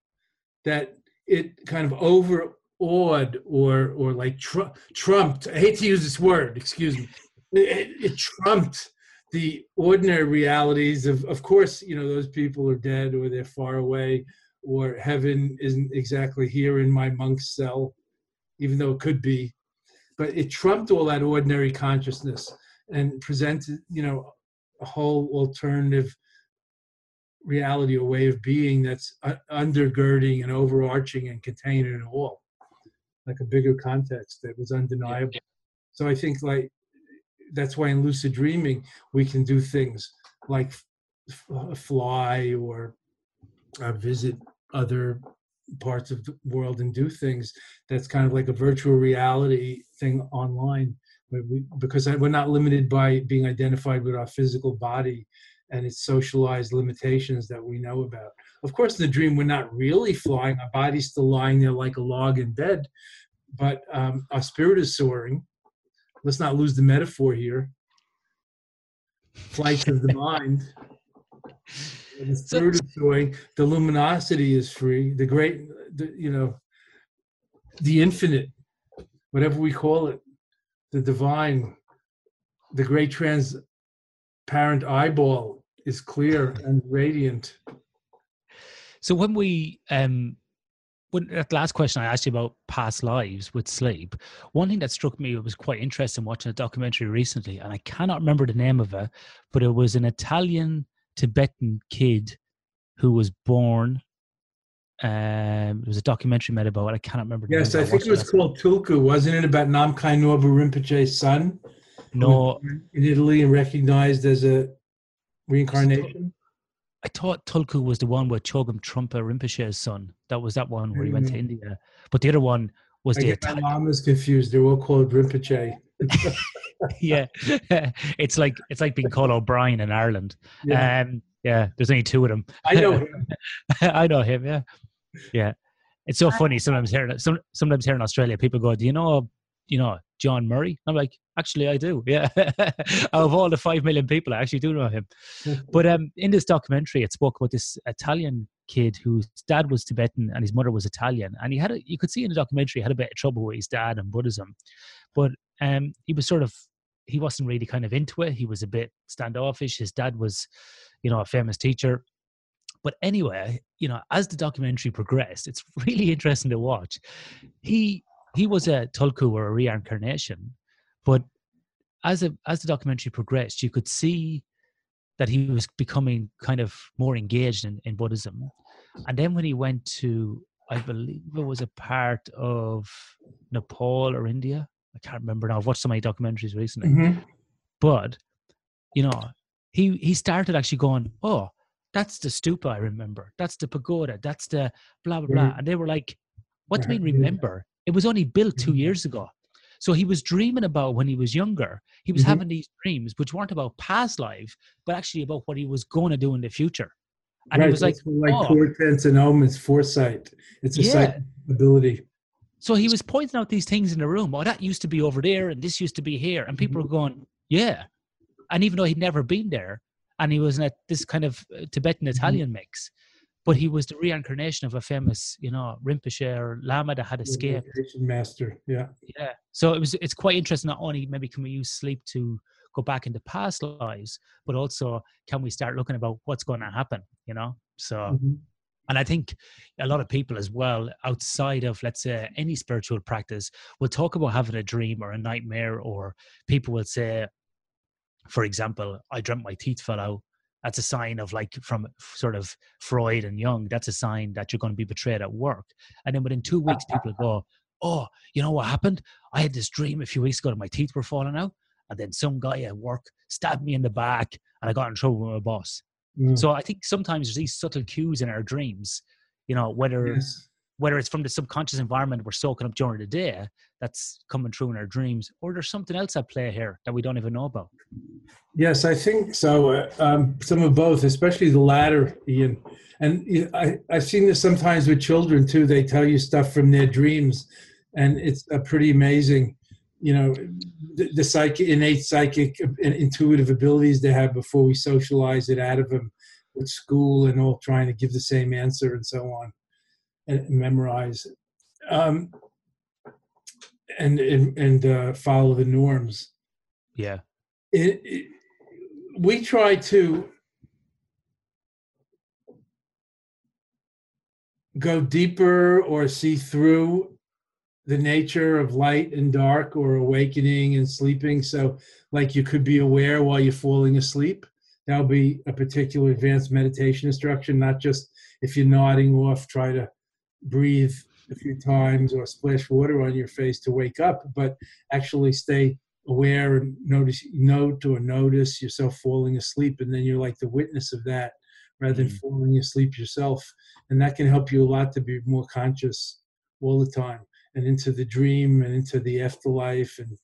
that it kind of overawed or or like tr- trumped i hate to use this word excuse me it, it, trumped the ordinary realities of of course you know those people are dead or they're far away or heaven isn't exactly here in my monk's cell even though it could be. But it trumped all that ordinary consciousness and presented, you know, a whole alternative reality, a way of being that's undergirding and overarching and containing it all, like a bigger context that was undeniable. So I think like that's why in lucid dreaming we can do things like fly or uh, visit other parts of the world and do things that's kind of like a virtual reality thing online we, because we're not limited by being identified with our physical body and its socialized limitations that we know about. Of course, in the dream, we're not really flying. Our body's still lying there like a log in bed, but um, our spirit is soaring. Let's not lose the metaphor here. Flights of the mind. The spirit is soaring. The luminosity is free. The great, the, you know, the infinite, whatever we call it, the divine, the great transparent eyeball is clear and radiant. So when we um when that last question I asked you about past lives with sleep, one thing that struck me was quite interesting watching a documentary recently, and I cannot remember the name of it, but it was an Italian Tibetan kid who was born. Um, there was a documentary made about it. I cannot remember. yes, I think it was called Tulku. Wasn't it about Namkhai Norbu Rinpoche's son? No, in Italy and recognized as a Reincarnation? I thought Tulku was the one with Chogyam Trungpa Rinpoche's son. That was that one where he went to hmm. India. But the other one was I the Italian. Lama's confused. They're all called Rinpoche. yeah, it's like it's like being called O'Brien in Ireland. Yeah. Um, yeah, there's only two of them. I know him. I know him. Yeah, yeah. It's so funny sometimes here. Some, sometimes here in Australia, people go, "Do you know you know, John Murray? I'm like, actually, I do. Yeah. of all the 5 million people, I actually do know him. but um, in this documentary, it spoke about this Italian kid whose dad was Tibetan and his mother was Italian. And he had, a, you could see in the documentary, had a bit of trouble with his dad and Buddhism. But um, he was sort of, he wasn't really kind of into it. He was a bit standoffish. His dad was, you know, a famous teacher. But anyway, you know, as the documentary progressed, it's really interesting to watch. He he was a tulku or a reincarnation, but as a as the documentary progressed, you could see that he was becoming kind of more engaged in, in Buddhism. And then when he went to, I believe it was a part of Nepal or India. I can't remember now. I've watched so many documentaries recently. Mm-hmm. But, you know, he he started actually going, Oh, that's the stupa I remember. That's the pagoda. That's the blah blah blah. And they were like, What do you mean remember? It was only built two mm-hmm. years ago. So he was dreaming about when he was younger. He was mm-hmm. having these dreams, which weren't about past life, but actually about what he was going to do in the future. And right. he was like, like oh. portents and omens, foresight. It's a yeah. ability. So he was pointing out these things in the room. Oh, that used to be over there, and this used to be here, and people mm-hmm. were going, "Yeah." And even though he'd never been there, and he was in a, this kind of uh, Tibetan mm-hmm. Italian mm-hmm. mix, but he was the reincarnation of a famous, you know, Rinpoche or Lama that had escaped. Master, yeah, yeah. So it was. It's quite interesting. Not only maybe can we use sleep to go back into past lives, but also can we start looking about what's going to happen? You know, so. Mm-hmm. And I think a lot of people as well, outside of, let's say, any spiritual practice, will talk about having a dream or a nightmare, or people will say, for example, I dreamt my teeth fell out that's a sign of like from sort of Freud and Jung, that's a sign that you're going to be betrayed at work. And then within two weeks, people go, Oh, you know what happened? I had this dream a few weeks ago that my teeth were falling out. And then some guy at work stabbed me in the back and I got in trouble with my boss. Mm. So I think sometimes there's these subtle cues in our dreams, you know, whether yes whether it's from the subconscious environment we're soaking up during the day that's coming through in our dreams, or there's something else at play here that we don't even know about. Yes, I think so. Uh, um, some of both, especially the latter, Ian. And I, I've seen this sometimes with children too. They tell you stuff from their dreams, and it's a pretty amazing. You know, the, the psychic, innate psychic, and intuitive abilities they have before we socialize it out of them with school and all trying to give the same answer and so on and memorize um, and and, and uh, follow the norms. Yeah. It, it, we try to go deeper or see through the nature of light and dark or awakening and sleeping. So, like you could be aware while you're falling asleep. That'll be a particular advanced meditation instruction, not just if you're nodding off, try to breathe a few times or splash water on your face to wake up, but actually stay aware and notice note or notice yourself falling asleep and then you're like the witness of that rather than Mhm. falling asleep yourself. And that can help you a lot to be more conscious all the time and into the dream and into the afterlife and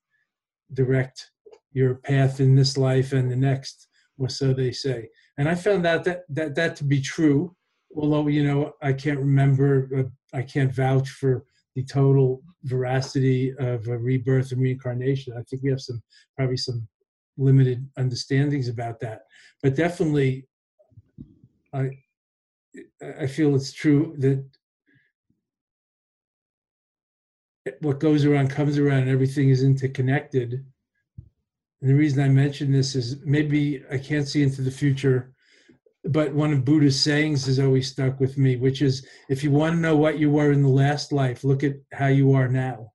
direct your path in this life and the next, or so they say. And I found out that that, that to be true, although, you know, I can't remember, uh, I can't vouch for the total veracity of a rebirth and reincarnation. I think we have some, probably some limited understandings about that. But definitely, I, I feel it's true that what goes around comes around and everything is interconnected. And the reason I mention this is maybe I can't see into the future, but one of Buddha's sayings has always stuck with me, which is if you want to know what you were in the last life, look at how you are now.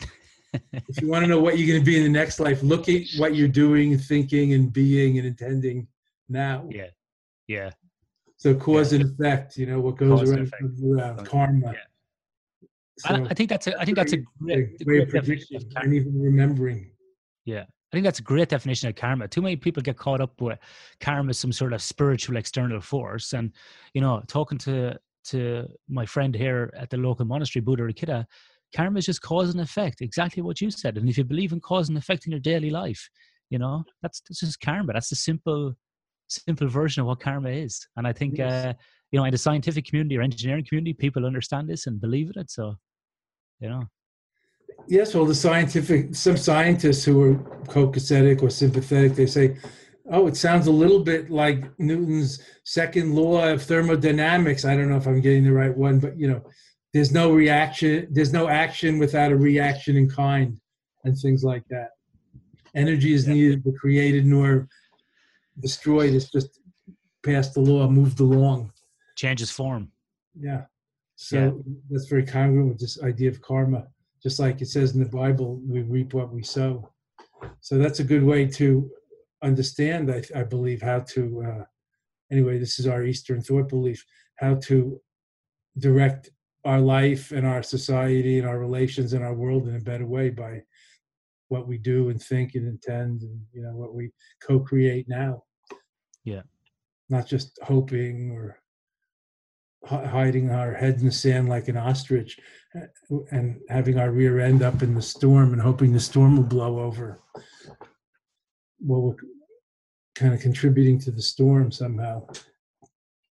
if you want to know what you're going to be in the next life, look at what you're doing, thinking, and being and intending now. Yeah. Yeah. So cause and effect, you know, what goes Cause around comes around, Yeah. karma. And So I think that's a, I think that's a great, a great definition of karma. and even remembering. Yeah. I think that's a great definition of karma. Too many people get caught up with karma as some sort of spiritual external force. And, you know, talking to to my friend here at the local monastery, Buddha Rikita, karma is just cause and effect, exactly what you said. And if you believe in cause and effect in your daily life, you know, that's, that's just karma. That's the simple, simple version of what karma is. And I think, Yes. uh, you know, in the scientific community or engineering community, people understand this and believe in it. So, you know, Yes, well, the scientific, some scientists who are copacetic or sympathetic, they say, oh, it sounds a little bit like Newton's second law of thermodynamics. I don't know if I'm getting the right one, but you know, there's no reaction, there's no action without a reaction in kind and things like that. Energy is neither created nor destroyed. It's just passed the law, moved along. changes form. Yeah. So that's very congruent with this idea of karma. Just like it says in the Bible, we reap what we sow. So that's a good way to understand, I, I believe, how to, uh, anyway, this is our Eastern thought belief, how to direct our life and our society and our relations and our world in a better way by what we do and think and intend and, you know, what we co create now. Yeah. Not just hoping or hiding our head in the sand like an ostrich uh, and having our rear end up in the storm and hoping the storm will blow over. Well, we're kind of contributing to the storm somehow,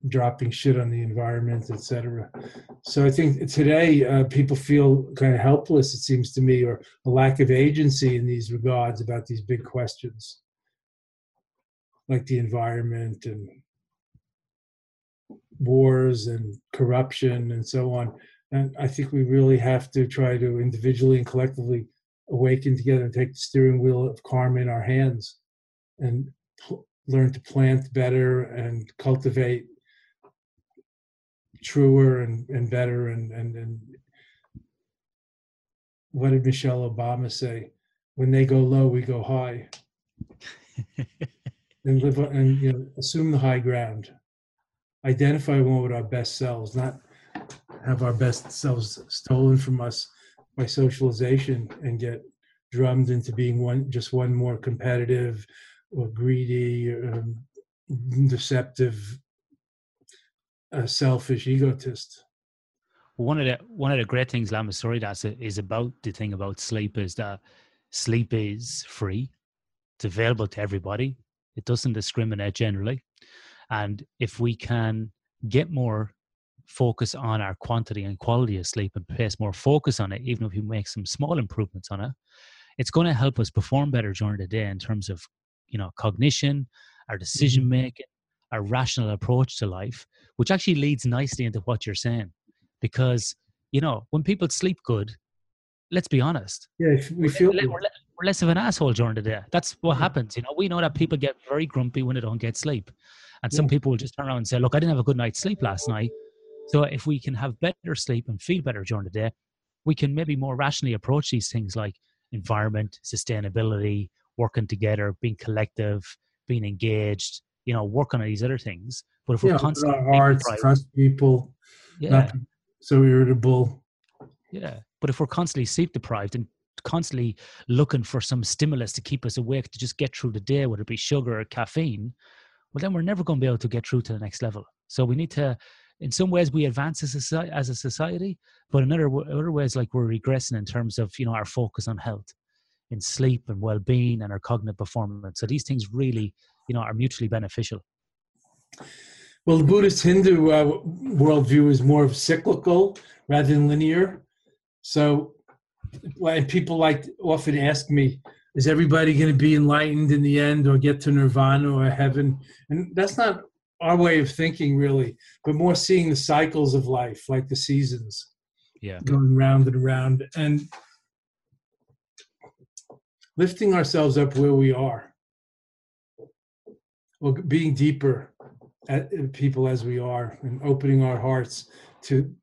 dropping shit on the environment, etc. So I think today uh, people feel kind of helpless, it seems to me, or a lack of agency in these regards about these big questions, like the environment and wars and corruption and so on. And I think we really have to try to individually and collectively awaken together and take the steering wheel of karma in our hands and pl- learn to plant better and cultivate truer and, and better and, and, and what did Michelle Obama say? When they go low, we go high and live on- and you know assume the high ground identify one with our best selves not have our best selves stolen from us by socialization and get drummed into being one just one more competitive or greedy um, deceptive uh, selfish egotist one of the one of the great things Lama Surya Das is about the thing about sleep is that sleep is free. It's available to everybody. It doesn't discriminate generally. And if we can get more focus on our quantity and quality of sleep and place more focus on it, even if we make some small improvements on it, it's going to help us perform better during the day in terms of, you know, cognition, our decision mm-hmm. making, our rational approach to life, which actually leads nicely into what you're saying. Because you know when people sleep good let's be honest yeah if we we're, feel we're, we're less of an asshole during the day. That's what Yeah. happens you know? We know that people get very grumpy when they don't get sleep and some Yeah. people will just turn around and say look i didn't have a good night's sleep last night so if we can have better sleep and feel better during the day we can maybe more rationally approach these things like environment sustainability working together being collective being engaged you know working on these other things but if we're constantly our hearts deprived- trust people yeah not so irritable Yeah. But if we're constantly sleep deprived and constantly looking for some stimulus to keep us awake to just get through the day, whether it be sugar or caffeine, well, then we're never going to be able to get through to the next level. So we need to, in some ways, we advance as a society, but in other, other ways, like we're regressing in terms of, you know, our focus on health in sleep and well-being and our cognitive performance. So these things really, you know, are mutually beneficial. Well, the Buddhist Hindu uh, worldview is more of cyclical rather than linear. So, people like often ask me, "Is everybody going to be enlightened in the end, or get to nirvana or heaven?" And that's not our way of thinking, really, but more seeing the cycles of life, like the seasons, yeah, going round and around, and lifting ourselves up where we are, or being deeper at people as we are, and opening our hearts to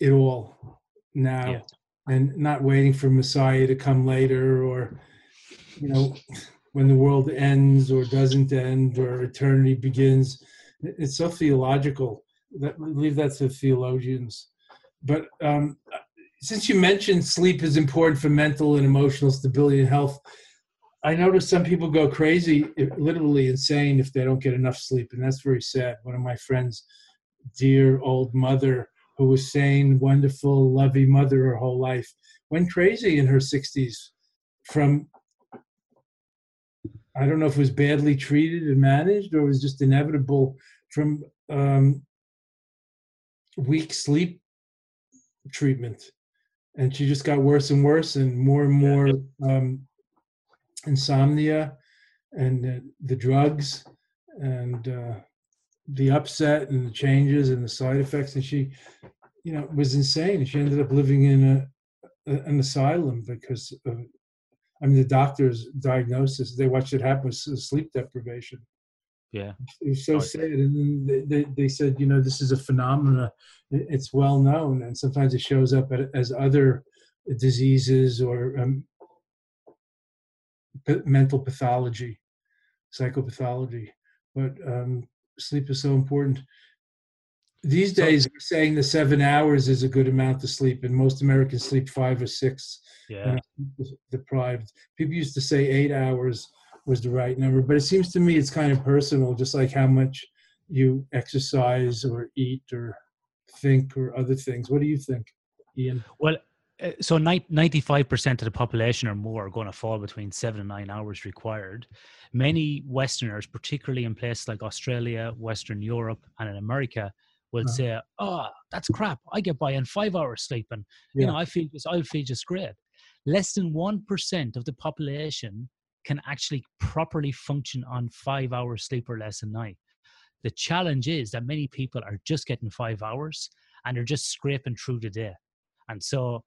it all now, Yeah. And not waiting for Messiah to come later, or you know, when the world ends or doesn't end or eternity begins. It's so theological. That leave that to theologians. But um, since you mentioned sleep is important for mental and emotional stability and health, I notice some people go crazy, literally insane, if they don't get enough sleep, and that's very sad. One of my friends, dear old mother, who was sane, wonderful, loving mother her whole life, went crazy in her 60s from I don't know if it was badly treated and managed or it was just inevitable from um, weak sleep treatment. And she just got worse and worse and more and more um, insomnia and uh, the drugs and uh, the upset and the changes and the side effects. And she, you know, was insane. She ended up living in a, an asylum because of I mean, the doctor's diagnosis, they watched it happen was sleep deprivation. Yeah. It was so sad. And then they, they, they said, you know, this is a phenomena. It's well known. And sometimes it shows up as other diseases or um, mental pathology, psychopathology. But um, sleep is so important. These days, we're saying the seven hours is a good amount to sleep, and most Americans sleep five or six Yeah. deprived. People used to say eight hours was the right number, but it seems to me it's kind of personal, just like how much you exercise or eat or think or other things. What do you think, Ian? Well, so ninety-five percent of the population or more are going to fall between seven and nine hours required. Many Westerners, particularly in places like Australia, Western Europe, and in America, will Uh-huh. say, "Oh, that's crap. I get by on five hours sleep, and you know, I feel just, I feel just great." Less than one percent of the population can actually properly function on five hours sleep or less a night. The challenge is that many people are just getting five hours and they're just scraping through the day. And so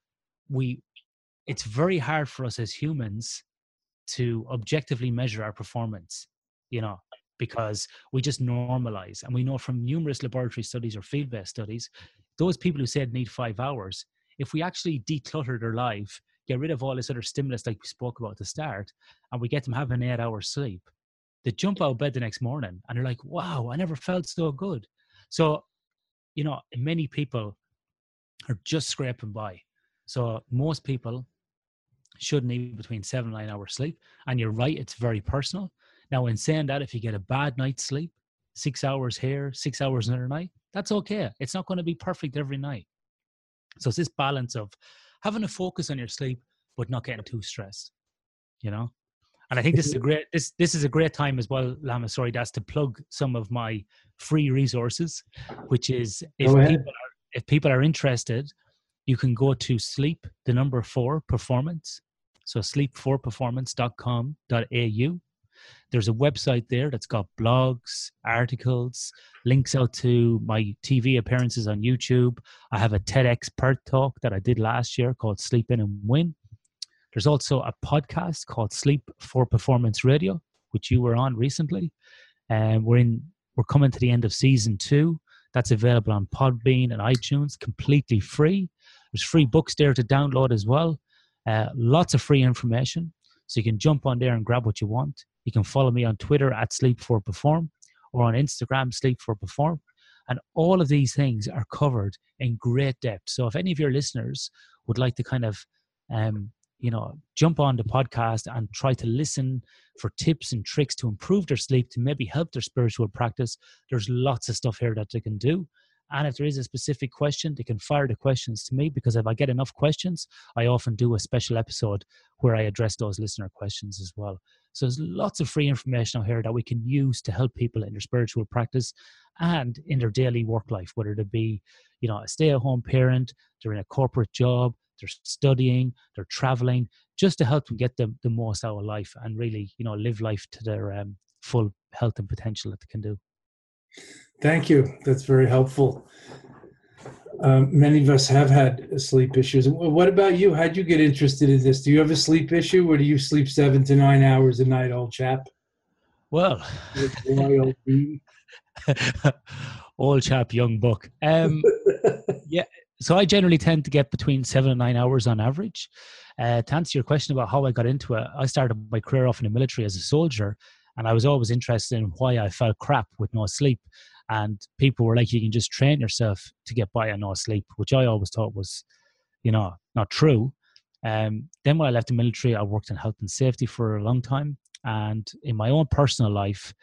we it's very hard for us as humans to objectively measure our performance, you know, because we just normalize. And we know from numerous laboratory studies or field based studies, those people who said need five hours, if we actually declutter their life, get rid of all this other stimulus like we spoke about at the start, and we get them having eight hours sleep, they jump out of bed the next morning and they're like, wow, I never felt so good. So, you know, many people are just scraping by. So most people should need between seven and nine hours sleep. And you're right, it's very personal. Now, in saying that, if you get a bad night's sleep, six hours here, six hours another night, that's okay. It's not going to be perfect every night. So it's this balance of having a focus on your sleep, but not getting too stressed, you know? And I think this is a great this this is a great time as well, Lama. Surya Das to plug some of my free resources, which is if people are if people are interested, you can go to sleep the number four performance. So sleep4performance.com.au. There's a website there that's got blogs, articles, links out to my TV appearances on YouTube. I have a TEDx Perth talk that I did last year called Sleep In and Win. There's also a podcast called Sleep for Performance Radio, which you were on recently. And we're in we're coming to the end of season two. That's available on Podbean and iTunes, completely free. There's free books there to download as well. Uh, lots of free information. So you can jump on there and grab what you want. You can follow me on Twitter at Sleep4Perform or on Instagram, Sleep4Perform. And all of these things are covered in great depth. So if any of your listeners would like to kind of um, you know, jump on the podcast and try to listen for tips and tricks to improve their sleep, to maybe help their spiritual practice, there's lots of stuff here that they can do. And if there is a specific question, they can fire the questions to me because if I get enough questions, I often do a special episode where I address those listener questions as well. So there's lots of free information out here that we can use to help people in their spiritual practice and in their daily work life, whether they be, you know, a stay-at-home parent, they're in a corporate job, they're studying, they're traveling, just to help them get the, the most out of life and really, you know, live life to their um, full health and potential that they can do. Thank you. That's very helpful. Um, many of us have had sleep issues. What about you? How'd you get interested in this? Do you have a sleep issue, or do you sleep seven to nine hours a night, old chap? Well, old chap, young buck. Um, yeah, so I generally tend to get between seven and nine hours on average. Uh, to answer your question about how I got into it, I started my career off in the military as a soldier, and I was always interested in why I felt crap with no sleep. And people were like, you can just train yourself to get by on no sleep, which I always thought was, you know, not true. Um, then when I left the military, I worked in health and safety for a long time. And in my own personal life,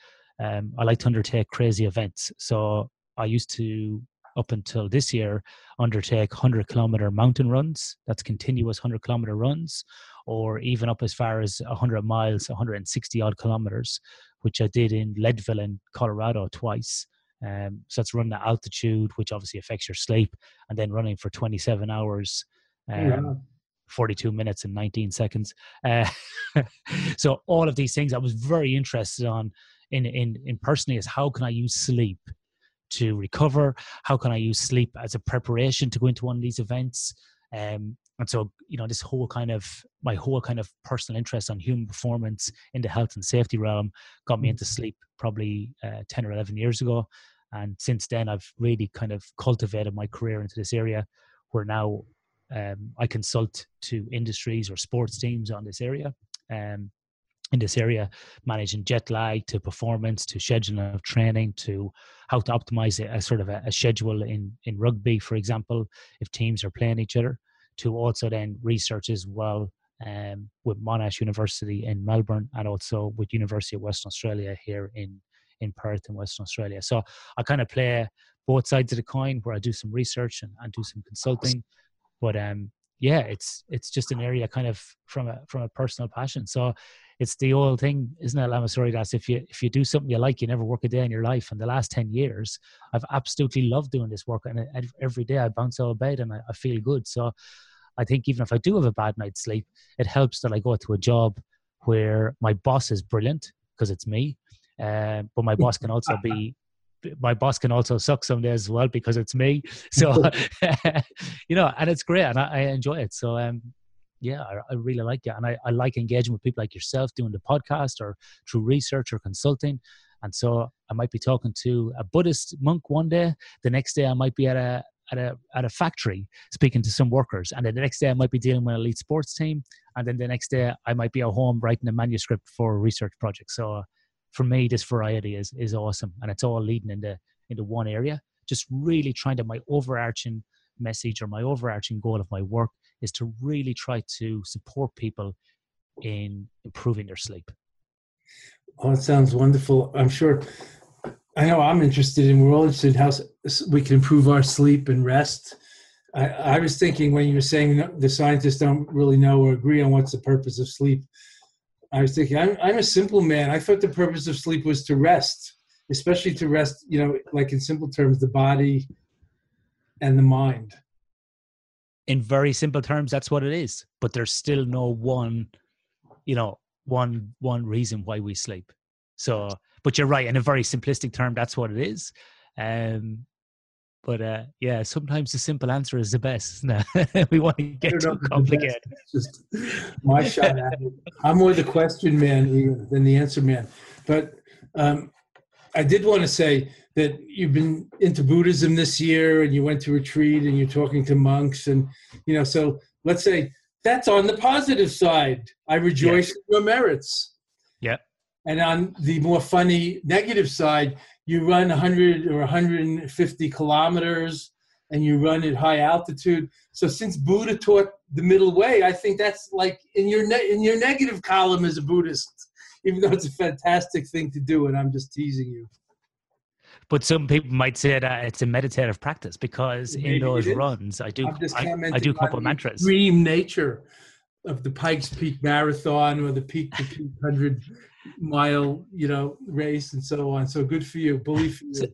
um, I like to undertake crazy events. So I used to, up until this year, undertake 100 kilometer mountain runs. That's continuous 100 kilometer runs, or even up as far as 100 miles, 160 odd kilometers, which I did in Leadville in Colorado twice. Um, so it's running at altitude, which obviously affects your sleep, and then running for 27 hours, um, yeah. 42 minutes and 19 seconds. Uh, so all of these things I was very interested on in, in, in personally is how can I use sleep to recover? How can I use sleep as a preparation to go into one of these events? Um, and so, you know, this whole kind of my whole kind of personal interest on human performance in the health and safety realm got me into mm-hmm. sleep probably uh, 10 or 11 years ago. And since then, I've really kind of cultivated my career into this area where now um, I consult to industries or sports teams on this area. Um, in this area, managing jet lag to performance to scheduling of training to how to optimize a, a sort of a, a, schedule in, in rugby, for example, if teams are playing each other, to also then research as well um, with Monash University in Melbourne and also with University of Western Australia here in in Perth in Western Australia. So I kind of play both sides of the coin where I do some research and, and do some consulting. But um, yeah, it's it's just an area kind of from a from a personal passion. So it's the old thing, isn't it, Lama? Surya Das if you if you do something you like, you never work a day in your life. And the last ten years, I've absolutely loved doing this work, and every day I bounce out of bed and I, I feel good. So I think even if I do have a bad night's sleep, it helps that I go to a job where my boss is brilliant because it's me uh, but my boss can also be my boss can also suck some days as well because it's me. So you know, and it's great and I, I enjoy it. So um yeah, I, I, really like it. And I, I like engaging with people like yourself doing the podcast or through research or consulting. And so I might be talking to a Buddhist monk one day. The next day I might be at a at a at a factory speaking to some workers, and then the next day I might be dealing with an elite sports team, and then the next day I might be at home writing a manuscript for a research project. So for me, this variety is is awesome, and it's all leading into into one area. Just really trying to my overarching message or my overarching goal of my work is to really try to support people in improving their sleep. Oh, it sounds wonderful. I'm sure. I know I'm interested in. We're all interested in how we can improve our sleep and rest. I, I was thinking when you were saying the scientists don't really know or agree on what's the purpose of sleep. I was thinking, I'm, I'm a simple man. I thought the purpose of sleep was to rest, especially to rest, you know, like in simple terms, the body and the mind. In very simple terms, that's what it is. But there's still no one, you know, one one reason why we sleep. So, but you're right. In a very simplistic term, that's what it is. Um, but uh, yeah, sometimes the simple answer is the best. we want to get too complicated. Just my shot at it. I'm more the question man than the answer man. But um, I did want to say that you've been into Buddhism this year, and you went to retreat, and you're talking to monks, and you know. So let's say that's on the positive side. I rejoice in your merits. Yeah. And on the more funny negative side, you run 100 or 150 kilometers and you run at high altitude. So since Buddha taught the middle way, I think that's like in your ne- in your negative column as a Buddhist, even though it's a fantastic thing to do, and I'm just teasing you. But some people might say that it's a meditative practice because Maybe in those runs, I do I, I do a couple of the mantras. Extreme nature of the Pikes Peak Marathon or the Peak to Peak hundred mile, you know, race and so on. So good for you, bully for you. So-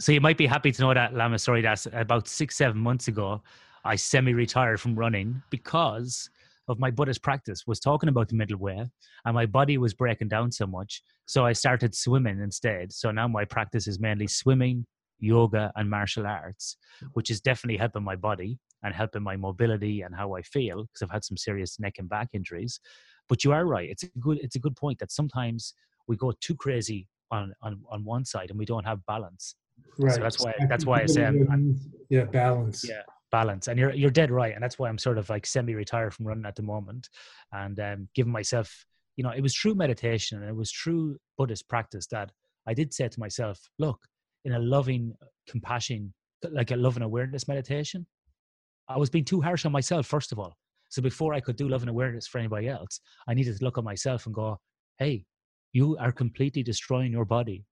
So you might be happy to know that Lama Surya Das about six, seven months ago. I semi-retired from running because of my Buddhist practice. Was talking about the middle way, and my body was breaking down so much. So I started swimming instead. So now my practice is mainly swimming, yoga, and martial arts, which is definitely helping my body and helping my mobility and how I feel because I've had some serious neck and back injuries. But you are right. It's a good. It's a good point that sometimes we go too crazy on on on one side and we don't have balance. Right. So that's why- that's why I say I'm- yeah, balance. Yeah. balance and you're you're dead right and that's why i'm sort of like semi-retired from running at the moment and um giving myself you know it was true meditation and it was true buddhist practice that i did say to myself look in a loving compassion like a loving awareness meditation i was being too harsh on myself first of all. So before i could do love and awareness for anybody else i needed to look at myself and go hey you are completely destroying your body.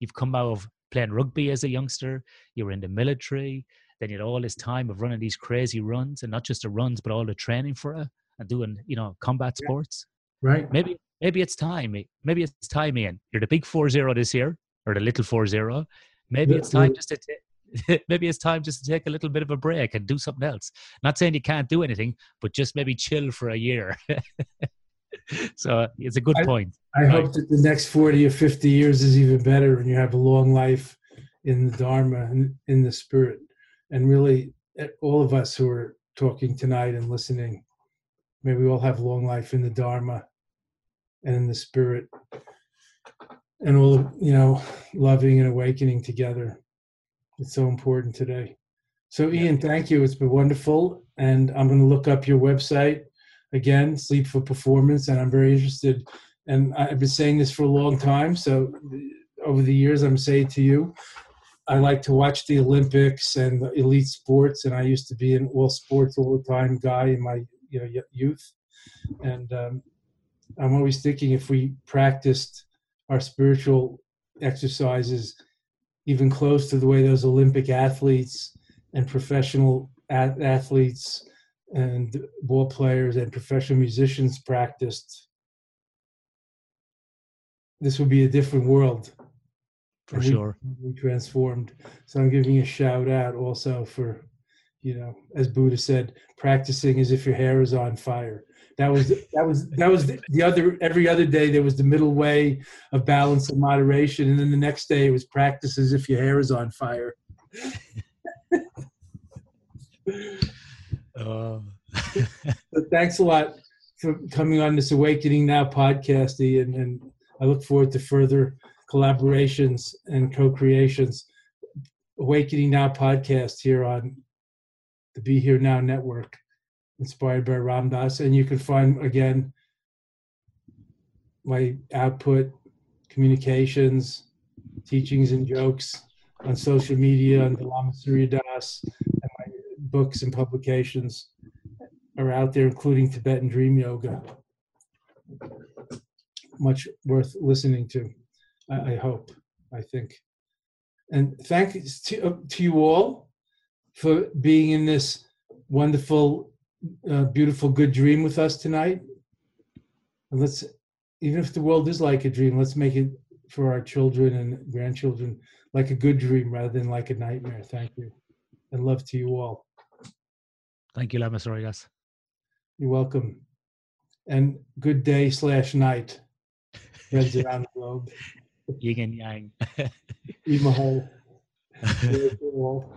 You've come out of playing rugby as a youngster you were in the military then you had all this time of running these crazy runs and not just the runs but all the training for it and doing you know combat Yeah. sports Right. maybe maybe it's time maybe it's time ian. You're the big four zero this year or the little four zero. Maybe Yeah, it's time well- just to ta- maybe it's time just to take a little bit of a break and do something else. Not saying you can't do anything but just maybe chill for a year. So it's a good I- point. I Right. hope that the next 40 or 50 years is even better and you have a long life in the Dharma and in the spirit. And really, eh, all of us who are talking tonight and listening, may we all have long life in the Dharma and in the spirit. And all, you know, loving and awakening together. It's so important today. So, Ian, thank you. It's been wonderful. And I'm going to look up your website again, Sleep for Performance. And I'm very interested and I've been saying this for a long time. So over the years, I'm saying to you, I like to watch the Olympics and the elite sports, and I used to be an all sports all the time guy in my you know youth. And um, I'm always thinking if we practiced our spiritual exercises even close to the way those Olympic athletes and professional a- athletes and ball players and professional musicians practiced this would be a different world. for and sure We transformed. So I'm giving a shout out also for, you know, as Buddha said, practicing as if your hair is on fire. That was that was that was the other every other day there was the middle way of balance and moderation, and then the next day it was practice as if your hair is on fire. oh. But thanks a lot for coming on this Awakening Now podcast, Ian, and I look forward to further collaborations and co-creations. Awakening Now podcast here on the Be Here Now network, inspired by Ram Dass, and you can find again my output, communications, teachings, and jokes on social media under Lama Surya Das, and my books and publications are out there, including Tibetan Dream Yoga. Much worth listening to, I, I hope, I think. And thanks to, uh, to you all for being in this wonderful, uh, beautiful, good dream with us tonight. And let's, even if the world is like a dream, let's make it for our children and grandchildren like a good dream rather than like a nightmare. Thank you. And love to you all. thank you lama Sorry, You're welcome. And good day slash night, friends around the globe. yin and yang Emaho. Love you all.